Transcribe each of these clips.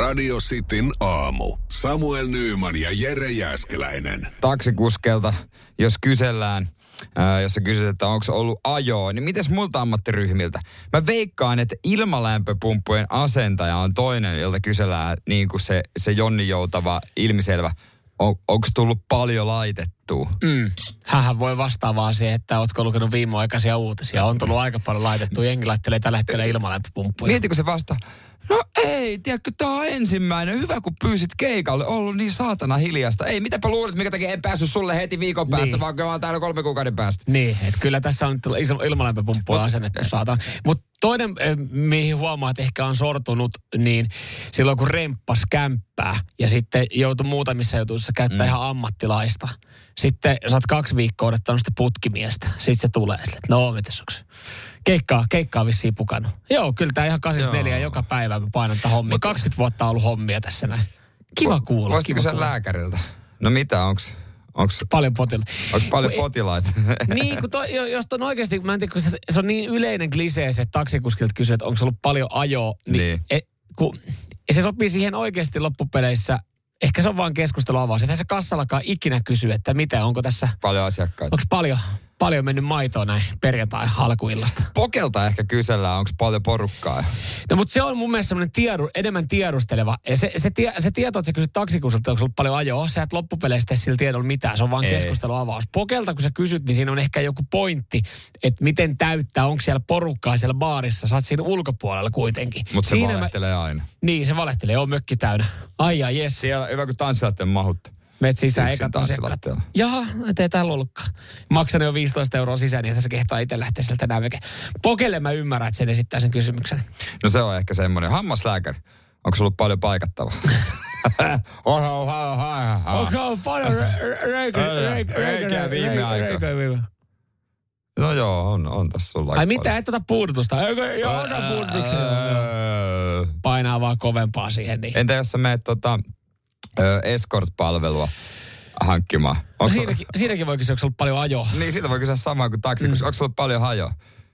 Radio Cityn aamu. Samuel Nyyman ja Jere Jäskeläinen. taksikuskelta, jos kysellään, ää, jos sä kysyt, että onko ollut ajoa, niin mites multa ammattiryhmiltä? Mä veikkaan, että ilmalämpöpumppujen asentaja on toinen, jolta kysellään niin kuin se, se Jonni Joutava ilmiselvä. On, onko tullut paljon laitettua? Mm. Hähän voi vastaavaa siihen, että ootko lukenut viimeaikaisia uutisia. On tullut aika paljon laitettu. Jengi laittelee tällä hetkellä ilmalämpöpumppuja. Mietitkö se vasta? No ei, tiedätkö, tää on ensimmäinen. Hyvä, kun pyysit keikalle. Ollut niin saatana hiljasta. Ei, mitäpä luulet, mikä takia en päässyt sulle heti viikon päästä, Niin. vaan oon täällä kolme kuukauden päästä. Niin, että kyllä tässä on iso ilmalämpöpumppu asennettu saatana. Mutta toinen, eh, mihin huomaa, että ehkä on sortunut, niin silloin kun remppas kämppää ja sitten joutui muutamissa jutuissa käyttää mm. ihan ammattilaista. Sitten sä oot kaksi viikkoa odottanut sitä putkimiestä. Sitten se tulee sille, että no mitäs onks? Keikkaa, keikkaa vissiin pukannut. Joo, kyllä tää ihan 84 Joo. joka päivä mä painan tätä hommia. 20 vuotta on ollut hommia tässä näin. Kiva kuulla. Voisitko kuulla. lääkäriltä? No mitä, onks, onks, Paljon potilaita. onks paljon potilaita? niin, kun toi, jo- jos on oikeasti, mä en tiedä, kun se, se on niin yleinen klisee, se että taksikuskilta kysyy, että onko ollut paljon ajoa, niin, Niin. E, kun, se sopii siihen oikeasti loppupeleissä, ehkä se on vaan keskusteluavaus. Että se kassallakaan ikinä kysyy, että mitä, onko tässä, paljon asiakkaita. onko paljon, paljon mennyt maitoa näin perjantai alkuillasta. Pokelta ehkä kysellään, onko paljon porukkaa. No mutta se on mun mielestä semmoinen tiedu, enemmän tiedusteleva. Ja se, se, tie, se tieto, että sä kysyt taksikuskilta, onko ollut paljon ajoa, sä et loppupeleistä sillä tiedolla mitään. Se on vaan Ei. keskusteluavaus. Pokelta, kun sä kysyt, niin siinä on ehkä joku pointti, että miten täyttää, onko siellä porukkaa siellä baarissa. Sä oot siinä ulkopuolella kuitenkin. Mutta se Siinä valehtelee aina. Niin, se valehtelee. On mökki täynnä. Ai ai, jes. Siellä hyvä, kun tanssilatten mahutta. Meet sisään ekat asiakkaat. Jaha, ei täällä ollutkaan. Maksan jo 15 euroa sisään, niin että se kehtaa itse lähteä sieltä näin Pokelle mä ymmärrän, että sen esittää sen kysymyksen. No se on ehkä semmoinen. Hammaslääkäri. Onko sulla ollut paljon paikattavaa? Oha, oha, oha, oha. Onko paljon Reikiä viime aikoina. No joo, on, on tässä sulla Ai mitä, et ota puudutusta? Eikö, joo, ota puudutuksen. Painaa vaan kovempaa siihen. Niin. Entä jos sä meet tota, ö, escort-palvelua hankkimaan? No siinäkin, siinäkin voi kysyä, onko ollut paljon ajoa. Niin, siitä voi kysyä samaa kuin taksi, mm. onko sulla paljon hajoa?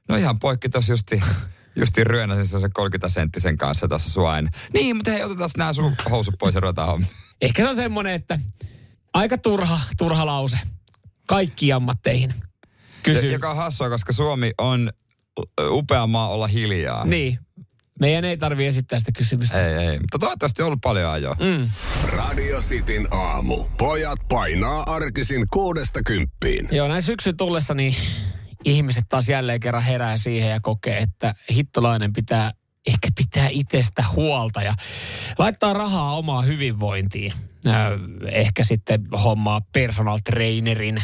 No ihan poikki tossa justi, justi ryönäsin se 30 senttisen kanssa tässä sua ennen. Niin, mutta hei, otetaan nämä sun housut pois ja ruvetaan homma. Ehkä se on semmoinen, että aika turha, turha lause. Kaikkiin ammatteihin. Kysy. Joka on hassua, koska Suomi on upea maa olla hiljaa. Niin. Meidän ei tarvi esittää sitä kysymystä. Ei, ei. Mutta toivottavasti on ollut paljon ajoa. Mm. Radio Cityn aamu. Pojat painaa arkisin kuudesta kymppiin. Joo, näin syksyn tullessa niin ihmiset taas jälleen kerran herää siihen ja kokee, että hittolainen pitää ehkä pitää itsestä huolta ja laittaa rahaa omaa hyvinvointiin. Äh, ehkä sitten hommaa personal trainerin,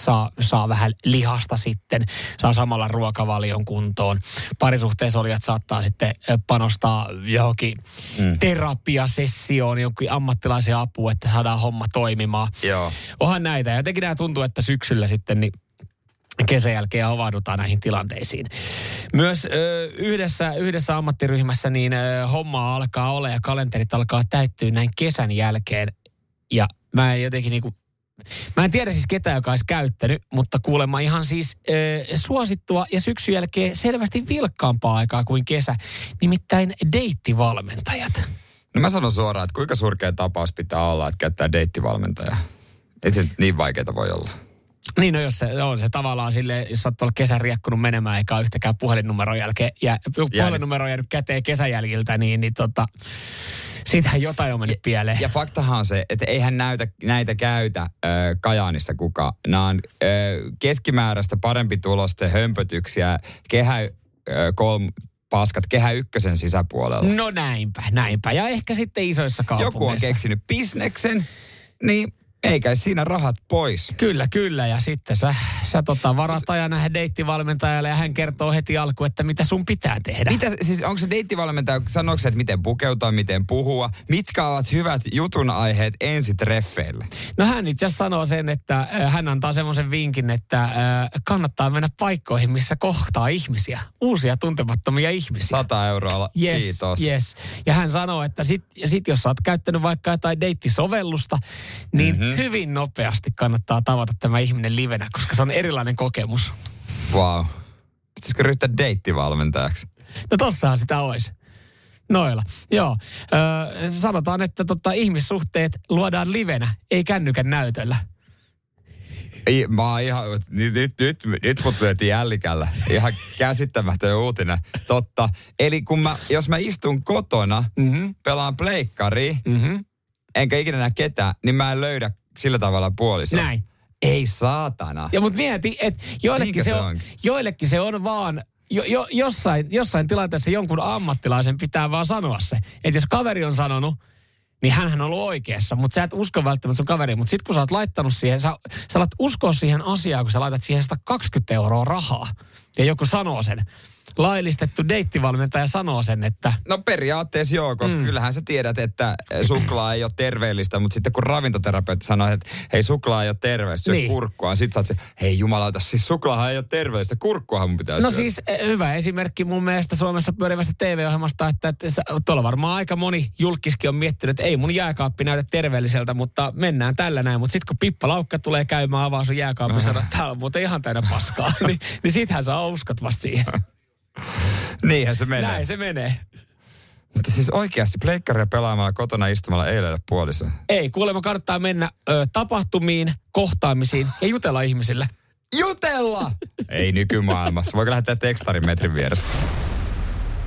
saa, saa vähän lihasta sitten, saa samalla ruokavalion kuntoon. Parisuhteessa olijat saattaa sitten panostaa johonkin mm. terapiasessioon, jonkin ammattilaisen apua, että saadaan homma toimimaan. Joo. Onhan näitä. Ja jotenkin nämä tuntuu, että syksyllä sitten niin kesän jälkeen havahdutaan näihin tilanteisiin. Myös ö, yhdessä, yhdessä ammattiryhmässä niin ö, hommaa alkaa olla ja kalenterit alkaa täyttyä näin kesän jälkeen. Ja mä en jotenkin niinku, mä en tiedä siis ketään, joka olisi käyttänyt, mutta kuulemma ihan siis ö, suosittua ja syksyn jälkeen selvästi vilkkaampaa aikaa kuin kesä. Nimittäin deittivalmentajat. No mä sanon suoraan, että kuinka surkea tapaus pitää olla, että käyttää deittivalmentajaa. Ei se niin vaikeaa voi olla. Niin no jos se on se tavallaan sille, jos oot tuolla kesän riekkunut menemään eikä ole yhtäkään puhelinnumeron jälkeen ja puhelinnumero on jäänyt käteen kesänjälkiltä, niin, niin tota, siitähän jotain on mennyt pieleen. Ja faktahan on se, että eihän näytä, näitä käytä ö, Kajaanissa kukaan. Nämä on ö, keskimääräistä parempi tulosten hömpötyksiä, kehä ö, kolm, paskat kehä ykkösen sisäpuolella. No näinpä, näinpä. Ja ehkä sitten isoissa kaupungeissa. Joku on keksinyt bisneksen, niin Eikä siinä rahat pois. Kyllä, kyllä. Ja sitten sä, sä tota, varat ajan nähdä deittivalmentajalle ja hän kertoo heti alkuun, että mitä sun pitää tehdä. Mitä, siis onko se deittivalmentaja, sanooko se, että miten pukeutua, miten puhua? Mitkä ovat hyvät jutun aiheet ensitreffeille? No hän itse asiassa sanoo sen, että äh, hän antaa semmoisen vinkin, että äh, kannattaa mennä paikkoihin, missä kohtaa ihmisiä. Uusia tuntemattomia ihmisiä. 100 euroa, Yes, kiitos. yes. Ja hän sanoo, että sit, ja sit jos sä oot käyttänyt vaikka jotain deittisovellusta, niin Mhm. Mm-hmm. hyvin nopeasti kannattaa tavata tämä ihminen livenä, koska se on erilainen kokemus. Wow. Pitäisikö ryhtyä deittivalmentajaksi? No tossahan sitä olisi. Noilla. Joo. Öö, sanotaan, että tota, ihmissuhteet luodaan livenä, ei kännykän näytöllä. Ei, mä oon ihan, nyt, nyt, nyt, nyt mut lyötiin jällikällä. Ihan käsittämätön uutinen. Totta. Eli kun mä, jos mä istun kotona, Mm-hmm. pelaan pleikkari, Mm-hmm. enkä ikinä näe ketään, niin mä en löydä sillä tavalla puolisoa. Näin. Ei saatana. Ja mut mieti, että joillekin se, se on, joillekin se on vaan, jo, jo, jossain, jossain tilanteessa jonkun ammattilaisen pitää vaan sanoa se. Että jos kaveri on sanonut, niin hän on ollut oikeassa, mutta sä et usko välttämättä sun kaveri. Mutta sitten kun sä oot laittanut siihen, sä, sä alat uskoa siihen asiaan, kun sä laitat siihen 120 euroa rahaa. Ja joku sanoo sen. Laillistettu deittivalmentaja sanoo sen, että No periaatteessa joo, koska mm. kyllähän sä tiedät, että suklaa ei ole terveellistä, mutta sitten kun ravintoterapeutti sanoo, että hei suklaa ei ole terveellistä, syö Niin. kurkkua, sit sä se, hei jumalauta, siis suklaahan ei ole terveellistä, kurkkuahan mun pitää No syödä. siis eh, hyvä esimerkki mun mielestä Suomessa pyörivästä TV-ohjelmasta, että, että tuolla varmaan aika moni julkiskin on miettinyt, että ei mun jääkaappi näytä terveelliseltä, mutta mennään tällä näin. Mutta sitten kun Pippa Laukka tulee käymään, avaa sun jääkaappi sanoo, että täällä on muuten ihan täynnä paskaa, niin, niin sittenhän sä uskot vasta siihen. Niinhän se menee. Näin se menee. Mutta siis oikeasti pleikkaria pelaamalla kotona istumalla ei löydä puolissa. Ei, kuulemma kannattaa mennä ö, tapahtumiin, kohtaamisiin ja jutella ihmisille. Jutella! ei nykymaailmassa. Voiko lähettää tekstarin metrin vierestä?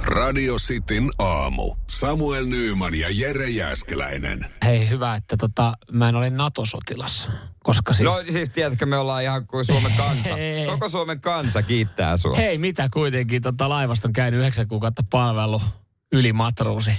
Radio Cityn aamu. Samuel Nyyman ja Jere Jäskeläinen. Hei, hyvä, että tota, mä en ole NATO-sotilas, koska siis... No siis tiedätkö, me ollaan ihan kuin Suomen kansa. Hei. Koko Suomen kansa kiittää sua. Hei, mitä kuitenkin, tota laivasta on käynyt yhdeksän kuukautta palvelu yli matruusi.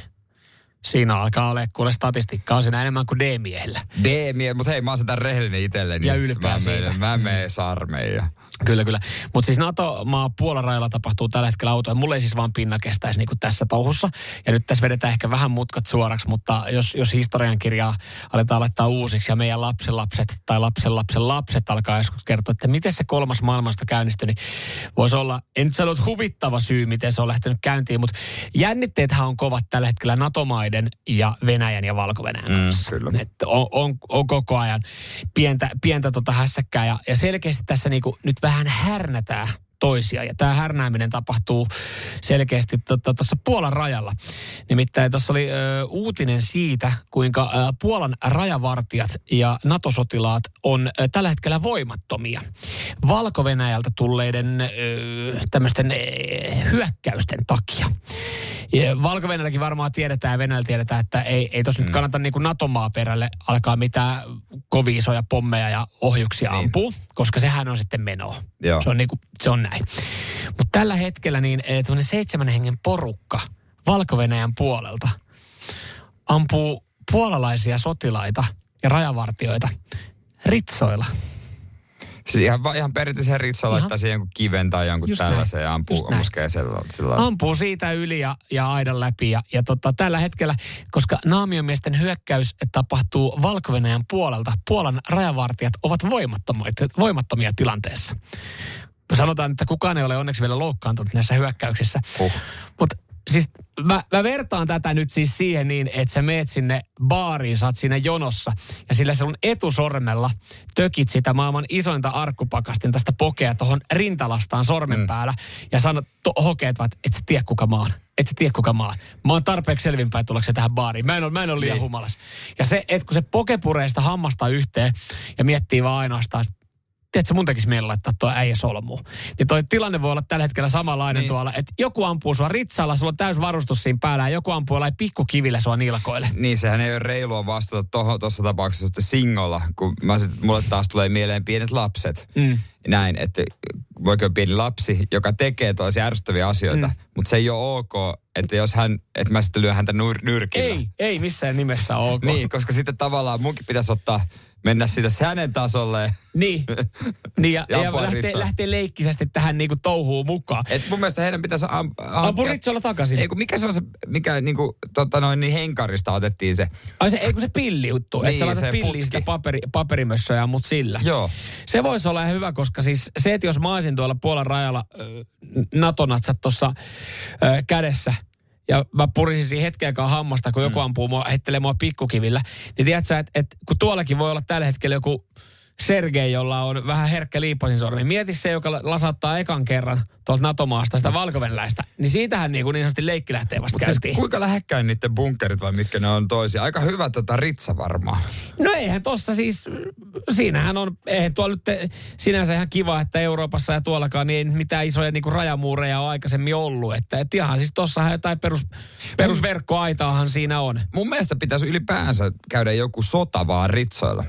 Siinä alkaa olla kuule statistiikkaa siinä enemmän kuin D-miehellä. D-mie, mutta hei, mä oon sitä rehellinen itselleni. Ja ylpeä mä siitä. Menen, mä menen sarmeja. Kyllä, kyllä. Mutta siis NATO-maa Puolan rajalla tapahtuu tällä hetkellä autoja. Mulle ei siis vaan pinna kestäisi niin kuin tässä touhussa. Ja nyt tässä vedetään ehkä vähän mutkat suoraksi, mutta jos, jos historiankirjaa aletaan laittaa uusiksi ja meidän lapsenlapset tai lapsen lapsen lapset alkaa joskus kertoa, että miten se kolmas maailmasta käynnistyi, niin voisi olla, en nyt sano, huvittava syy, miten se on lähtenyt käyntiin, mutta jännitteethän on kovat tällä hetkellä NATO-maiden ja Venäjän ja Valko-Venäjän Mm, kanssa. kyllä. Että on, on, on, koko ajan pientä, pientä tota hässäkkää ja, ja selkeästi tässä niinku nyt vähän härnätään toisia. Ja tämä härnääminen tapahtuu selkeästi tuossa tota, Puolan rajalla. Nimittäin tuossa oli ö, uutinen siitä, kuinka ö, Puolan rajavartijat ja NATO-sotilaat on ö, tällä hetkellä voimattomia. Valko-Venäjältä tulleiden ö, tämmöisten ö, hyökkäysten takia. Valko-Venäjälläkin varmaan tiedetään ja Venäjällä tiedetään, että ei, ei tuossa mm. nyt kannata niin kuin NATO-maaperälle alkaa mitään kovin isoja pommeja ja ohjuksia niin. ampua, koska sehän on sitten menoa. Joo. Se on, niin kuin, se on näin. Mutta tällä hetkellä niin eh, tämmöinen seitsemän hengen porukka valko puolelta ampuu puolalaisia sotilaita ja rajavartioita ritsoilla. Siis ihan, ihan perinteisen ritsa Ihan. laittaa siihen jonkun kiven tai jonkun Just tällaisen näin. ja ampuu, ammuskee sillä, sillä ampuu siitä yli ja, ja aidan läpi. Ja, ja tota, tällä hetkellä, koska naamiomiesten hyökkäys tapahtuu valko puolelta, Puolan rajavartijat ovat voimattomia, voimattomia tilanteessa. Sanotaan, että kukaan ei ole onneksi vielä loukkaantunut näissä hyökkäyksissä. Huh. Mutta siis mä, mä vertaan tätä nyt siis siihen niin, että sä meet sinne baariin, sä oot siinä jonossa ja sillä sun etusormella tökit sitä maailman isointa arkkupakastin tästä pokea tuohon rintalastaan sormen mm. päällä ja sanot, to, hokeet vaan, että et sä tiedä kuka mä oon. Et sä tiedä kuka mä oon. Mä oon tarpeeksi selvinpäin tullakseen tähän baariin. Mä en ole, mä en ole liian Niin. humalas. Ja se, että kun se poke puree sitä hammasta yhteen ja miettii vaan ainoastaan, että tiedätkö, mun tekisi mieli laittaa tuo äijä solmuun. Niin toi tilanne voi olla tällä hetkellä samanlainen niin. Tuolla, että joku ampuu sua ritsalla, sulla on täys varustus siinä päällä ja joku ampuu jollain pikkukivillä sua nilkoille. Niin, sehän ei ole reilua vastata tuossa tapauksessa sitten singolla, kun mä sit, mulle taas tulee mieleen pienet lapset. Mm. Näin, että voiko pieni lapsi, joka tekee toisia ärsyttäviä asioita, mm. mutta se ei ole ok, että jos hän, että mä sitten lyön häntä nur, nyrkillä. Ei, ei missään nimessä ok. Niin, koska sitten tavallaan munkin pitäisi ottaa mennä sinne hänen tasolleen. Niin. niin ja, Ja ja, lähtee, lähtee leikkisästi tähän niinku touhuun mukaan. Et mun mielestä heidän pitäisi am, Ampu ritsoilla takaisin. Ei, kun mikä se on se, mikä niinku, tota noin, niin henkarista otettiin se. Ai se, ei kun se pilli juttu, Niin, että sä se putki. sitä paperi, paperimössöä mut sillä. Joo. Se voisi olla ihan hyvä, koska siis se, että jos mä olisin tuolla Puolan rajalla äh, NATO-natsat tuossa äh, kädessä, ja mä purisin siinä hetken aikaa hammasta, kun joku ampuu mua, heittelee mua pikkukivillä, niin tiedät sä, että et, kun tuollakin voi olla tällä hetkellä joku Sergei, jolla on vähän herkkä liipasin sormi. Mieti se, joka lasauttaa ekan kerran tuolta NATO-maasta sitä valkovenäläistä. Niin siitähän niin, kuin niin sanotusti leikki lähtee vasta Mutta siis kuinka lähekkäin niiden bunkerit vai mitkä ne on toisia? Aika hyvä tota ritsa varmaan. No eihän tossa siis, siinähän on, eihän tuolla nyt te- sinänsä ihan kiva, että Euroopassa ja tuollakaan niin ei mitään isoja niinku rajamuureja ole aikaisemmin ollut. Että et ihan siis tossahan jotain perus, perusverkkoaitaahan siinä on. Mun mielestä pitäisi ylipäänsä käydä joku sota vaan ritsoilla.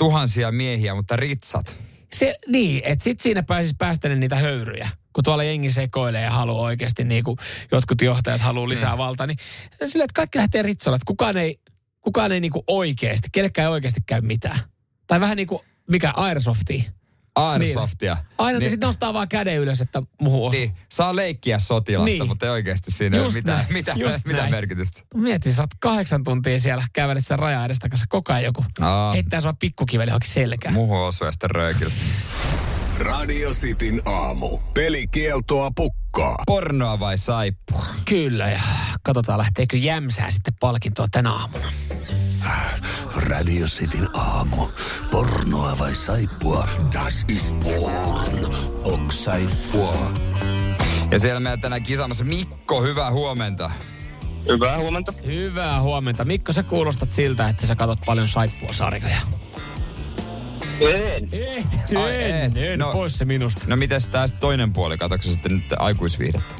Tuhansia miehiä, mutta ritsat. Se, niin, että sit siinä pääsis päästellen niitä höyryjä. Kun tuolla jengi sekoilee ja haluaa oikeasti, niin kuin jotkut johtajat haluaa lisää valtaa, niin sille, että kaikki lähtee ritsoilla, että kukaan ei, kukaan ei niin kuin oikeasti, kellekään ei oikeasti käy mitään. Tai vähän niin kuin, mikä airsofti. Airsoftia. Aina niin. niin, sitten nostaa vaan käden ylös, että muuhun osuu. niin, saa leikkiä sotilasta, Niin. mutta ei oikeasti siinä ole Just mitään, näin, mitään, mitään näin. merkitystä. Mietin, sä oot kahdeksan tuntia siellä, kävelet sen raja edestä kanssa, koko ajan joku Aa. heittää sua pikkukiveli johonkin selkään. Muuhun osuu ja sitten röökillä. Radio Cityn aamu. Pelikieltoa pukkaa. Pornoa vai saippua? Kyllä, ja katsotaan lähteekö jämsää sitten palkintoa tänä aamuna. Radio Cityn aamu. Pornoa vai saippua? Das ist porn. Ok saippua. Ja siellä meillä tänään kisaamassa Mikko, hyvää huomenta. Hyvää huomenta. Hyvää huomenta. Mikko, sä kuulostat siltä, että sä katot paljon saippua sarjoja. En. Et, Ai, en, et. en, No- pois se minusta. No mites tää toinen puoli, katoksa sitten nyt aikuisviihdettä?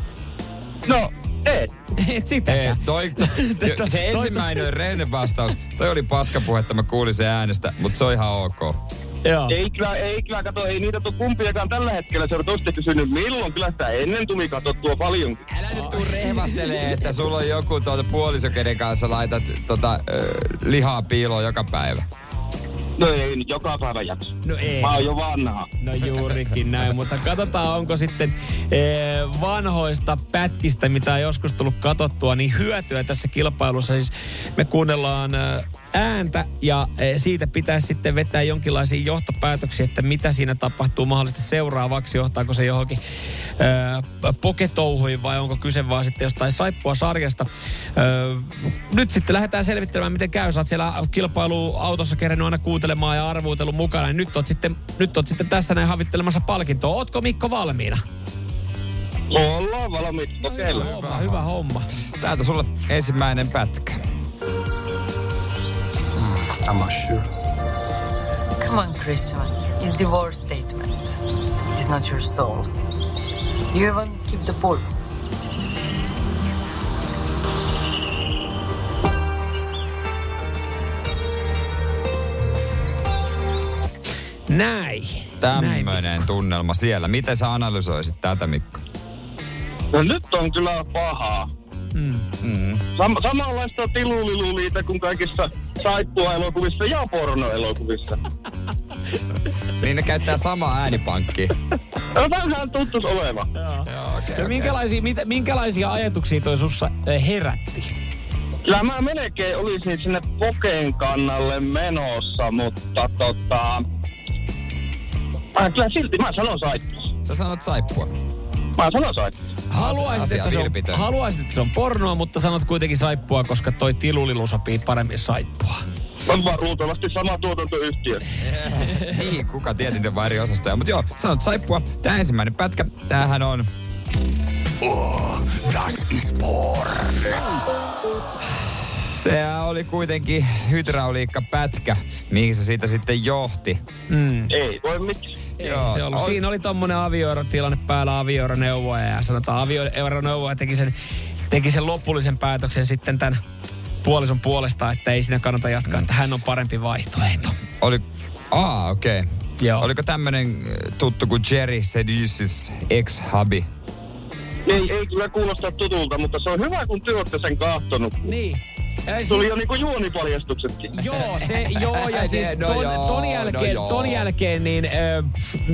No, en. Et sitäkään. Ei, toi, jo, se ensimmäinen rehellinen vastaus. Toi oli paskapuhetta, mä kuulin sen äänestä, mutta se on ihan ok. Joo. Ei kyllä, ei kyllä, kato, ei niitä tule kumpiakaan tällä hetkellä. Se on tosta kysynyt, milloin kyllä sitä ennen tuli katsottua paljonkin. Älä nyt tuu rehvastelee, että sulla on joku tuota puoliso, kenen kanssa laitat tota, lihaa piiloon joka päivä. No ei nyt joka päivä jaksa. No ei. Mä oon jo vanha. No juurikin näin, mutta katsotaan onko sitten ee, vanhoista pätkistä, mitä on joskus tullut katsottua, niin hyötyä tässä kilpailussa. Siis me kuunnellaan ää, ääntä ja ee, siitä pitäisi sitten vetää jonkinlaisia johtopäätöksiä, että mitä siinä tapahtuu mahdollisesti seuraavaksi, johtaako se johonkin ää, poketouhuihin vai onko kyse vaan sitten jostain saippua sarjasta. Ää, nyt sitten lähdetään selvittämään, miten käy. Sä oot siellä kilpailuautossa kerennyt aina kuuntelemaan ja arvuutellut mukana. Niin nyt oot sitten, nyt oot sitten tässä näin havittelemassa palkintoa. Ootko Mikko valmiina? Ollaan valmiit. Hyvä homma, hyvä homma. Täältä sulle ensimmäinen pätkä. I'm not sure. Come on, Christian. It's divorce statement. It's not your soul. You even keep the pull. Näin. Näin. Tämmöinen tunnelma siellä. Miten sä analysoisit tätä, Mikko? No nyt on kyllä pahaa. Mm. Sam- samanlaista tiluliluliita kuin kaikissa saippua-elokuvissa ja pornoelokuvissa. Niin ne käyttää samaa äänipankkia. No vähän tuttus oleva. Joo, okei, No, minkälaisia, mitä, minkälaisia ajatuksia toi sussa äh, herätti? Kyllä mä melkein olisin sinne Poken kannalle menossa, mutta tota... Mä kyllä silti mä sanon saippua. Sä sanot saippua. Mä sanon saippua. Haluaisit että, se on, haluaisit, että se on pornoa, mutta sanot kuitenkin saippua, koska toi tilulilu sopii paremmin saippua. On vaan luultavasti sama tuotantoyhtiö. niin, kuka tiedä niiden vaan eri osastoja. Mutta joo, sanot saippua. Tää ensimmäinen pätkä, tämähän on... Oh, das ist porn. Se oli kuitenkin hydrauliikkapätkä, mihin se siitä sitten johti. Ei voi mitään. Ei se ollut. Ol- Siinä oli tommonen avioerotilanne päällä avioeroneuvoja ja sanotaan avioeroneuvoja teki sen, teki sen lopullisen päätöksen sitten tämän puolison puolesta, että ei siinä kannata jatkaa, mm. että hän on parempi vaihtoehto. Oli... Aa, okei. Okay. Joo. Oliko tämmönen tuttu kuin Jerry Seduces ex-hubby? Ei, ei kyllä kuulosta tutulta, mutta se on hyvä, kun te olette sen kahtonut. Niin. Ei, Tuli si- jo niinku juonipaljastuksetkin. Joo, se, joo, ja siis No ton, joo, ton, no jälkeen, joo. ton jälkeen niin äh,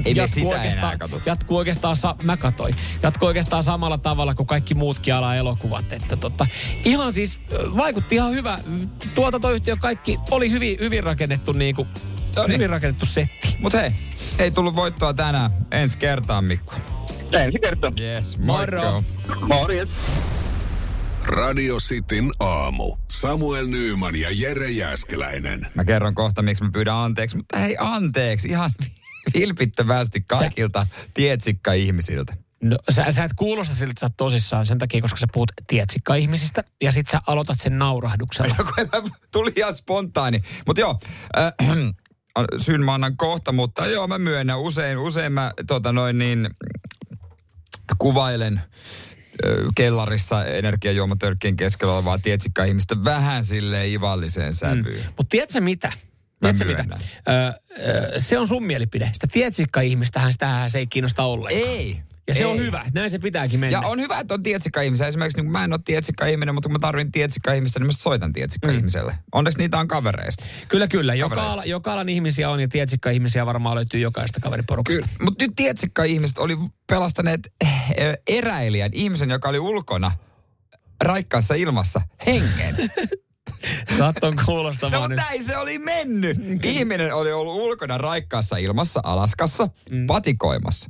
Ei jatkuu, sitä oikeastaan, jatkuu oikeastaan, sa- mä katoin, jatkuu oikeastaan samalla tavalla kuin kaikki muutkin alan elokuvat. Että tota, ihan siis vaikutti ihan hyvä. Tuotantoyhtiö kaikki oli hyvin, hyvin rakennettu niinku, No niin. hyvin rakennettu setti. Mut hei, ei tullut voittoa tänään. Ensi kertaan, Mikko. Ensi kertaa. Yes, Moro. Morjes. Radio Cityn aamu. Samuel Nyyman ja Jere Jäskeläinen. Mä kerron kohta, miksi mä pyydän anteeksi, mutta hei anteeksi ihan vilpittömästi kaikilta tietsikka-ihmisiltä. No, sä, sä et kuulosta siltä, että sä oot tosissaan sen takia, koska sä puhut tietsikka-ihmisistä. Ja sit sä aloitat sen naurahduksella. Joku tuli ihan spontaani. Mutta joo, äh, syyn mä annan kohta, mutta joo, mä myönnän. Usein, usein mä tota noin niin, kuvailen kellarissa energiajuomatölkkien keskellä olevaa tietsikka-ihmistä vähän silleen ivalliseen sävyyn. Mm. Mutta tiedätkö mitä? Tiedätkö mitä? myönnän. Ö, ö, se on sun mielipide. Sitä tietsikka-ihmistähän sitä se ei kiinnosta ollenkaan. Ei. Ja se ei. on hyvä. Näin se pitääkin mennä. Ja on hyvä, että on tietsikka-ihmisiä. Esimerkiksi niin mä en ole tietsikka-ihminen, mutta kun mä tarvin tietsikka-ihmistä, niin mä soitan tietsikka-ihmiselle. Mm. Onneksi niitä on kavereista. Kyllä, kyllä. Joka, ala, joka alan ihmisiä on ja tietsikka-ihmisiä varmaan löytyy jokaista kaveriporukasta. Kyllä. Mutta nyt tietsikka-ihmiset oli pelastaneet eh, eräilijän, ihmisen, joka oli ulkona raikkaassa ilmassa, hengen. Satton No kuulostamaan nyt. mutta näin se oli mennyt. Ihminen oli ollut ulkona raikkaassa ilmassa Alaskassa, mm. patikoimassa.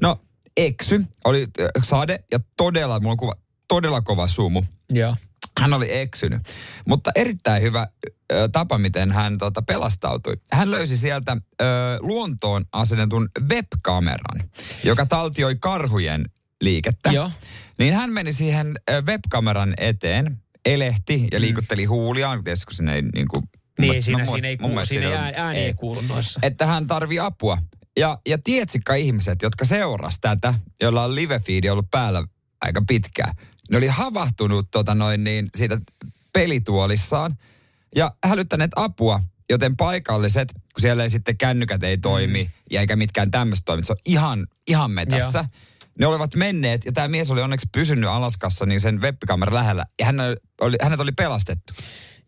No, eksy, oli äh, sade ja todella, mulla on kuva, todella kova sumu. Joo. Hän oli eksynyt. Mutta erittäin hyvä ö, tapa, miten hän tota, pelastautui. Hän löysi sieltä ö, luontoon asennetun webkameran, joka taltioi karhujen liikettä. Joo. Niin hän meni siihen webkameran eteen, elehti ja liikutteli huuliaan, tietysti kun sinne ei niin kuin, Niin, siinä, siinä ei, kuulu, siinä ei on- ääni, ääni ei kuulu noissa. että hän tarvii apua. Ja, ja tietsikka ihmiset, jotka seuras tätä, jolla on live ollut päällä aika pitkään, ne oli havahtunut tota noin niin, siitä pelituolissaan ja hälyttäneet apua, joten paikalliset, kun siellä ei sitten kännykät ei toimi mm. ja eikä mitkään tämmöistä toimi, se on ihan, ihan metässä. Joo. Ne olivat menneet ja tämä mies oli onneksi pysynyt Alaskassa niin sen webbikameran lähellä ja hän oli, hänet oli pelastettu.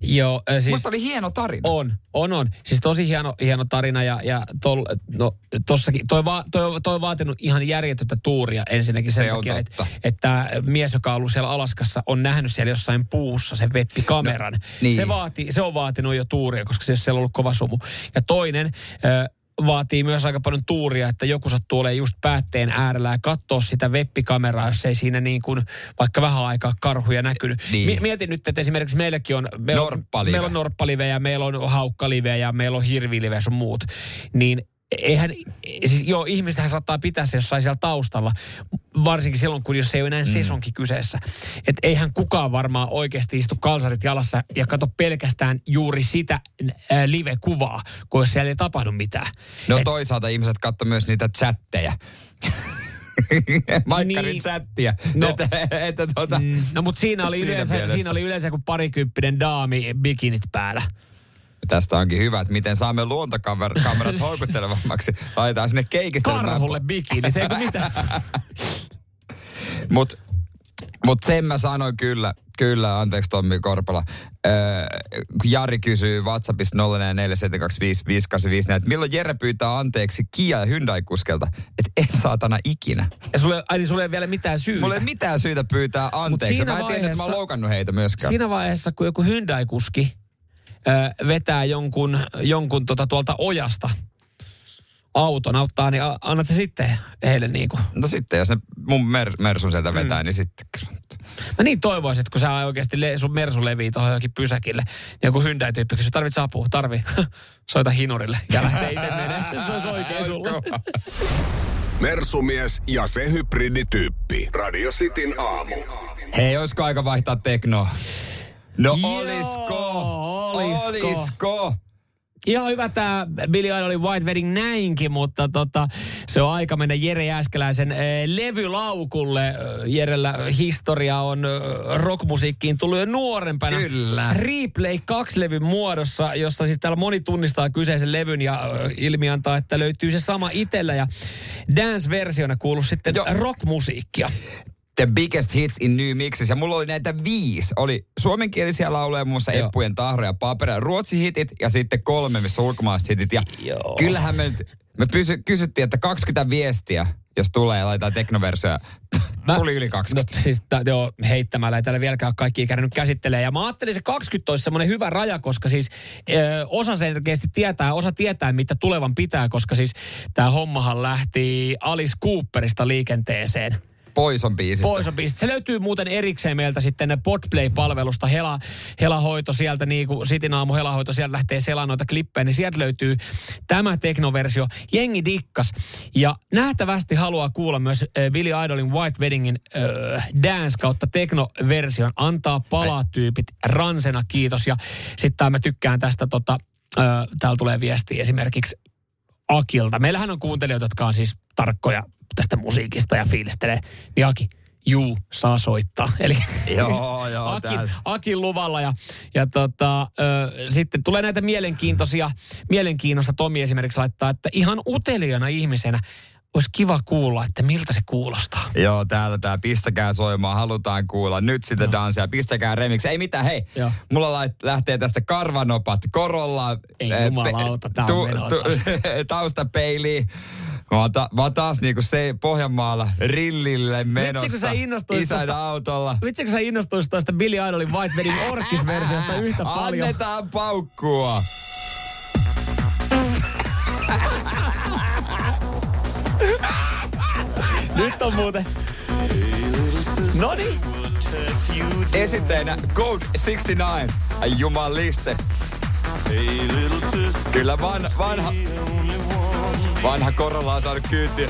Joo, Siis, Musta oli hieno tarina. on, on, on. Siis tosi hieno, hieno tarina ja, ja tol, no, tossakin, toi, va, toi, toi on vaatinut ihan järjetöntä tuuria ensinnäkin sen Se on takia, että, että mies, joka on ollut siellä Alaskassa, on nähnyt siellä jossain puussa sen webbikameran. No, niin. se, vaati, se on vaatinut jo tuuria, koska se siellä ollut kova sumu. Ja toinen, ö, vaatii myös aika paljon tuuria, että joku sattuu olemaan just päätteen äärellä ja katsoa sitä webbikameraa, jos ei siinä niin kuin vaikka vähän aikaa karhuja näkynyt. Niin. Mi- Mietin nyt, että esimerkiksi meilläkin on... Meillä on, Norppalive. meillä on norppalive ja meillä on haukkalive ja meillä on hirvilive ja sun muut. Niin eihän, siis joo, ihmistähän saattaa pitää se jossain siellä taustalla, varsinkin silloin, kun jos ei ole enää Mm. sesonki kyseessä. Että eihän kukaan varmaan oikeasti istu kalsarit jalassa ja katso pelkästään juuri sitä ää, live-kuvaa, kun jos siellä ei tapahdu mitään. No Et- toisaalta ihmiset katsoi myös niitä chatteja. Maikkarin Niin. chattia. No. että, että tota, Mm, no mutta siinä oli, Siinä yleensä, mielessä. siinä oli yleensä kuin parikymppinen daami bikinit päällä. Tästä onkin hyvä, että miten saamme luontokamerat houkuttelevammaksi. Laitetaan sinne keikistelmään. Karhulle bikinit, eikö mitään? Mutta mut sen mä sanoin kyllä, kyllä, anteeksi Tommi Korpala. Öö, Jari kysyy WhatsAppissa 0447255854, että milloin Jere pyytää anteeksi Kia ja Hyundai-kuskelta, että en saatana ikinä. Ja sulle, ai niin sulle ei vielä mitään syytä. Mulla ei mitään syytä pyytää anteeksi. Mä en tiedä, että mä oon loukannut heitä myöskään. Siinä vaiheessa, kun joku Hyundai-kuski ö, vetää jonkun, jonkun tota tuolta ojasta auton auttaa, niin annat se sitten heille niin kuin. No sitten, jos ne mun mer- Mersun sieltä vetää, mm. niin sitten kyllä. Mä niin toivoisin, että kun sä oikeasti le- sun Mersu levii tuohon johonkin pysäkille, niin joku Hyundai-tyyppi kysyy, tarvitset apua? Tarvii. Soita hinurille ja lähtee itse menee. Se olisi oikein sulle. Mersumies ja se hybridityyppi. Radio Cityn aamu. Hei, olisiko aika vaihtaa teknoa? No Joo, olisko? olisko? Olisko? Ihan hyvä tämä Billy Idolin White Wedding näinkin, mutta tota, se on aika mennä Jere Jääskeläisen eh, levylaukulle. Eh, Jerellä historia on eh, rockmusiikkiin tullut jo nuorempana. Kyllä. Replay 2-levyn muodossa, jossa siis täällä moni tunnistaa kyseisen levyn ja ilmi antaa, että löytyy se sama itellä. Ja dance-versiona kuuluu sitten Joo. rockmusiikkia. The Biggest Hits in New Mixes. Ja mulla oli näitä viisi. Oli suomenkielisiä lauluja, muun muassa Joo. Eppujen tahro ja paperi. Ruotsi-hitit ja sitten kolme, missä on ulkomaalaiset hitit. Ja Joo. kyllähän me nyt, me pysy, kysyttiin, että 20 viestiä, jos tulee ja laitetaan teknoversioja. Tuli yli 20. No, siis t- joo, heittämällä ei täällä vieläkään ole kaikki kärnyt käsittelee. Ja mä ajattelin, se 20 olisi semmoinen hyvä raja, koska siis ö, osa selkeästi tietää, osa tietää, mitä tulevan pitää, koska siis tämä hommahan lähti Alice Cooperista liikenteeseen. Poison biisistä. Pois on biisit. Se löytyy muuten erikseen meiltä sitten Podplay-palvelusta. Hela, Helahoito sieltä, niin kuin Sitin aamu Helahoito, sieltä lähtee selaa noita klippejä, niin sieltä löytyy tämä teknoversio. Jengi dikkas. Ja nähtävästi haluaa kuulla myös äh, Billy Idolin White Weddingin äh, dance kautta teknoversion. Antaa palaa tyypit. Ransena kiitos. Ja sitten mä tykkään tästä tota, äh, täällä tulee viesti esimerkiksi Akilta. Meillähän on kuuntelijoita, jotka on siis tarkkoja tästä musiikista ja fiilistelee. Niin Aki, juu, saa soittaa. Eli Joo, joo. Akin, Akin luvalla ja, ja tota, ö, sitten tulee näitä mielenkiintoisia, mielenkiinnosta Tomi esimerkiksi laittaa, että ihan uteliana ihmisenä olisi kiva kuulla, että miltä se kuulostaa. Joo, täällä tää pistäkää soimaan, halutaan kuulla. Nyt sitä danssia, pistäkää remix. Ei mitään, hei. Joo. Mulla lait, lähtee tästä karvanopat korolla. Ei jumalauta, tää on menoa taas. taustapeili. Mä oon, ta, mä oon taas niinku se Pohjanmaalla rillille menossa. kun sä innostuisit Isän tosta- autolla. Vitsi, kun sä innostuisit tuosta Billy Idolin White Wedding Orkis-versiosta yhtä paljon. Annetaan paukkua. Nyt on muuten. Noniin. Esitteenä Gold 69. Ai jumaliste. Kyllä van, vanha, vanha korolla on saanut kyytiä.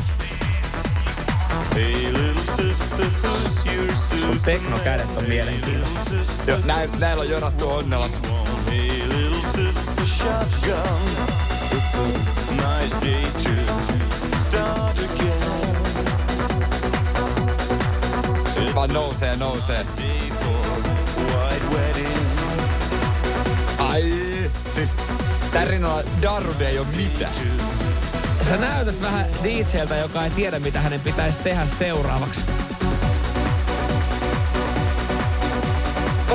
Sun teknokädet on mielenkiintoista. Jo, näin, näillä on jorattu onnelas. Nyt vaan nousee ja nousee. Ai, siis rinnalla Darude ei oo mitään. Sä näytät vähän DJltä, joka ei tiedä, mitä hänen pitäisi tehdä seuraavaksi.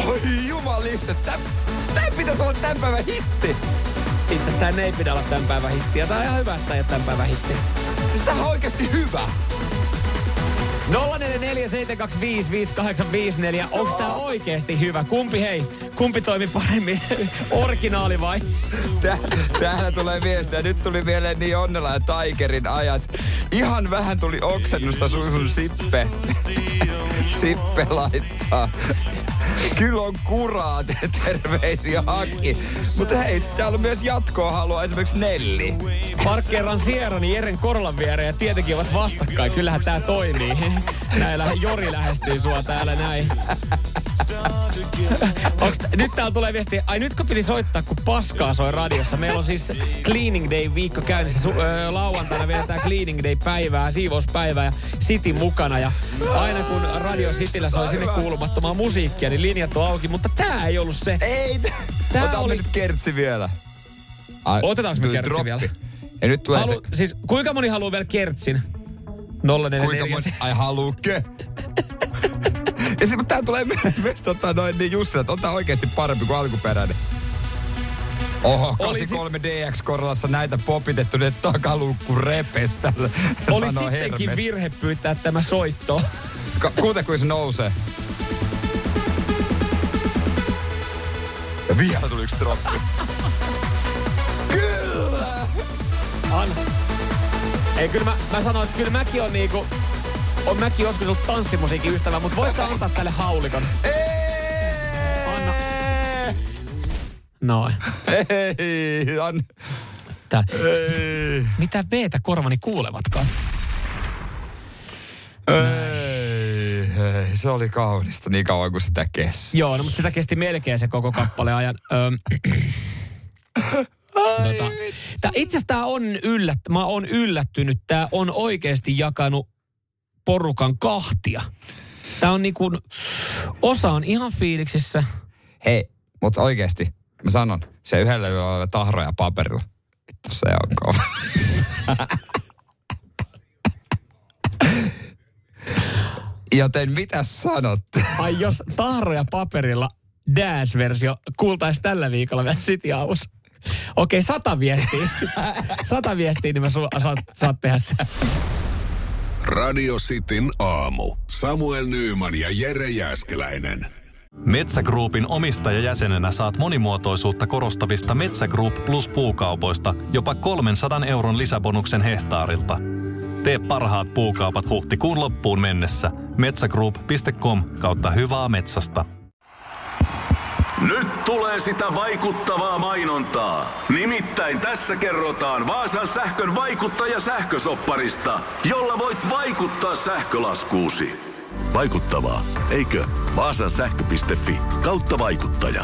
Oi jumaliste, tää, tää pitäisi olla tän päivän hitti. Itse asiassa ei pidä olla tämän päivän hittiä. Tää on ihan hyvä, että tää ei ole tämän päivän hitti. Siis tää on oikeesti hyvä. 0447255854. Onks tää oikeesti hyvä? Kumpi hei? Kumpi toimi paremmin? Originaali vai? Tää, täällä tulee viestiä. Nyt tuli mieleen niin Onnela ja Tigerin ajat. Ihan vähän tuli oksennusta suihun Sippe. Sippe laittaa. Kyllä on kuraa, te- terveisiä hakki. Mutta hei, täällä on myös jatkoa halua esimerkiksi Nelli. Parkkeeran Sierrani Jeren Korlan viereen ja tietenkin ovat vastakkain. Kyllähän tää toimii. Näillä Jori lähestyy sua täällä näin. Onks, t- nyt täällä tulee viesti, ai nytkö piti soittaa, kun paskaa soi radiossa. Meillä on siis Cleaning Day viikko käynnissä. Su- öö, lauantaina vietetään Cleaning Day päivää, siivouspäivää ja City mukana. Ja aina kun Radio Cityllä soi sinne kuulumattomaa musiikkia, niin linjat on auki. Mutta tää ei ollut se. Ei, Tää oli- nyt kertsi vielä. Ai, Otetaanko me kertsi droppi. vielä? Ja nyt tulee Halu, se... siis kuinka moni haluaa vielä kertsin? 044. Kuinka moni... Ai haluukke? ja sitten tää tulee myös tota noin niin Jussi, että on tää oikeesti parempi kuin alkuperäinen. Oho, Oli 83 DX Korlassa näitä popitettu, ne takaluukku repestä. Oli sittenkin Hermes. virhe pyytää tämä soitto. Ka- kun se nousee. Ja vielä tuli yksi droppi. Kyllä! Anna. Ei, kyllä mä, mä sanoin, että kyllä mäkin on niinku... On mäkin joskus ollut tanssimusiikin ystävä, mutta voit sä antaa tälle haulikon? Anna. Noin. Ei, an... Tää. Ei. Mitä veetä korvani kuulevatkaan? Ei, ei, se oli kaunista niin kauan kuin sitä kesti. Joo, no, mutta sitä kesti melkein se koko kappale ajan. Tota, tää, itse asiassa on yllät, mä oon yllättynyt. Tää on oikeasti jakanut porukan kahtia. Tää on niinku, osa on ihan fiiliksissä. Hei, mutta oikeesti, mä sanon, se yhdellä yöllä oleva tahro ja paperilla. Vittu se on kova. Joten mitä sanotte? Ai jos tahro ja paperilla Dash-versio kuultaisi tällä viikolla vielä City House. Okei, sata viestiä. sata viestiä, niin mä su- saat, saat tehdä sen. Radio Cityn aamu. Samuel Nyyman ja Jere Jäskeläinen. Metsä Groupin omistajajäsenenä saat monimuotoisuutta korostavista Metsä Group Plus puukaupoista jopa 300 euron lisäbonuksen hehtaarilta. Tee parhaat puukaupat huhtikuun loppuun mennessä. Metsägroup.com kautta hyvää metsästä. Nyt tulee sitä vaikuttavaa mainontaa. Nimittäin tässä kerrotaan Vaasan sähkön vaikuttaja sähkösopparista, jolla voit vaikuttaa sähkölaskuusi. Vaikuttavaa, eikö? Vaasan sähkö.fi kautta vaikuttaja.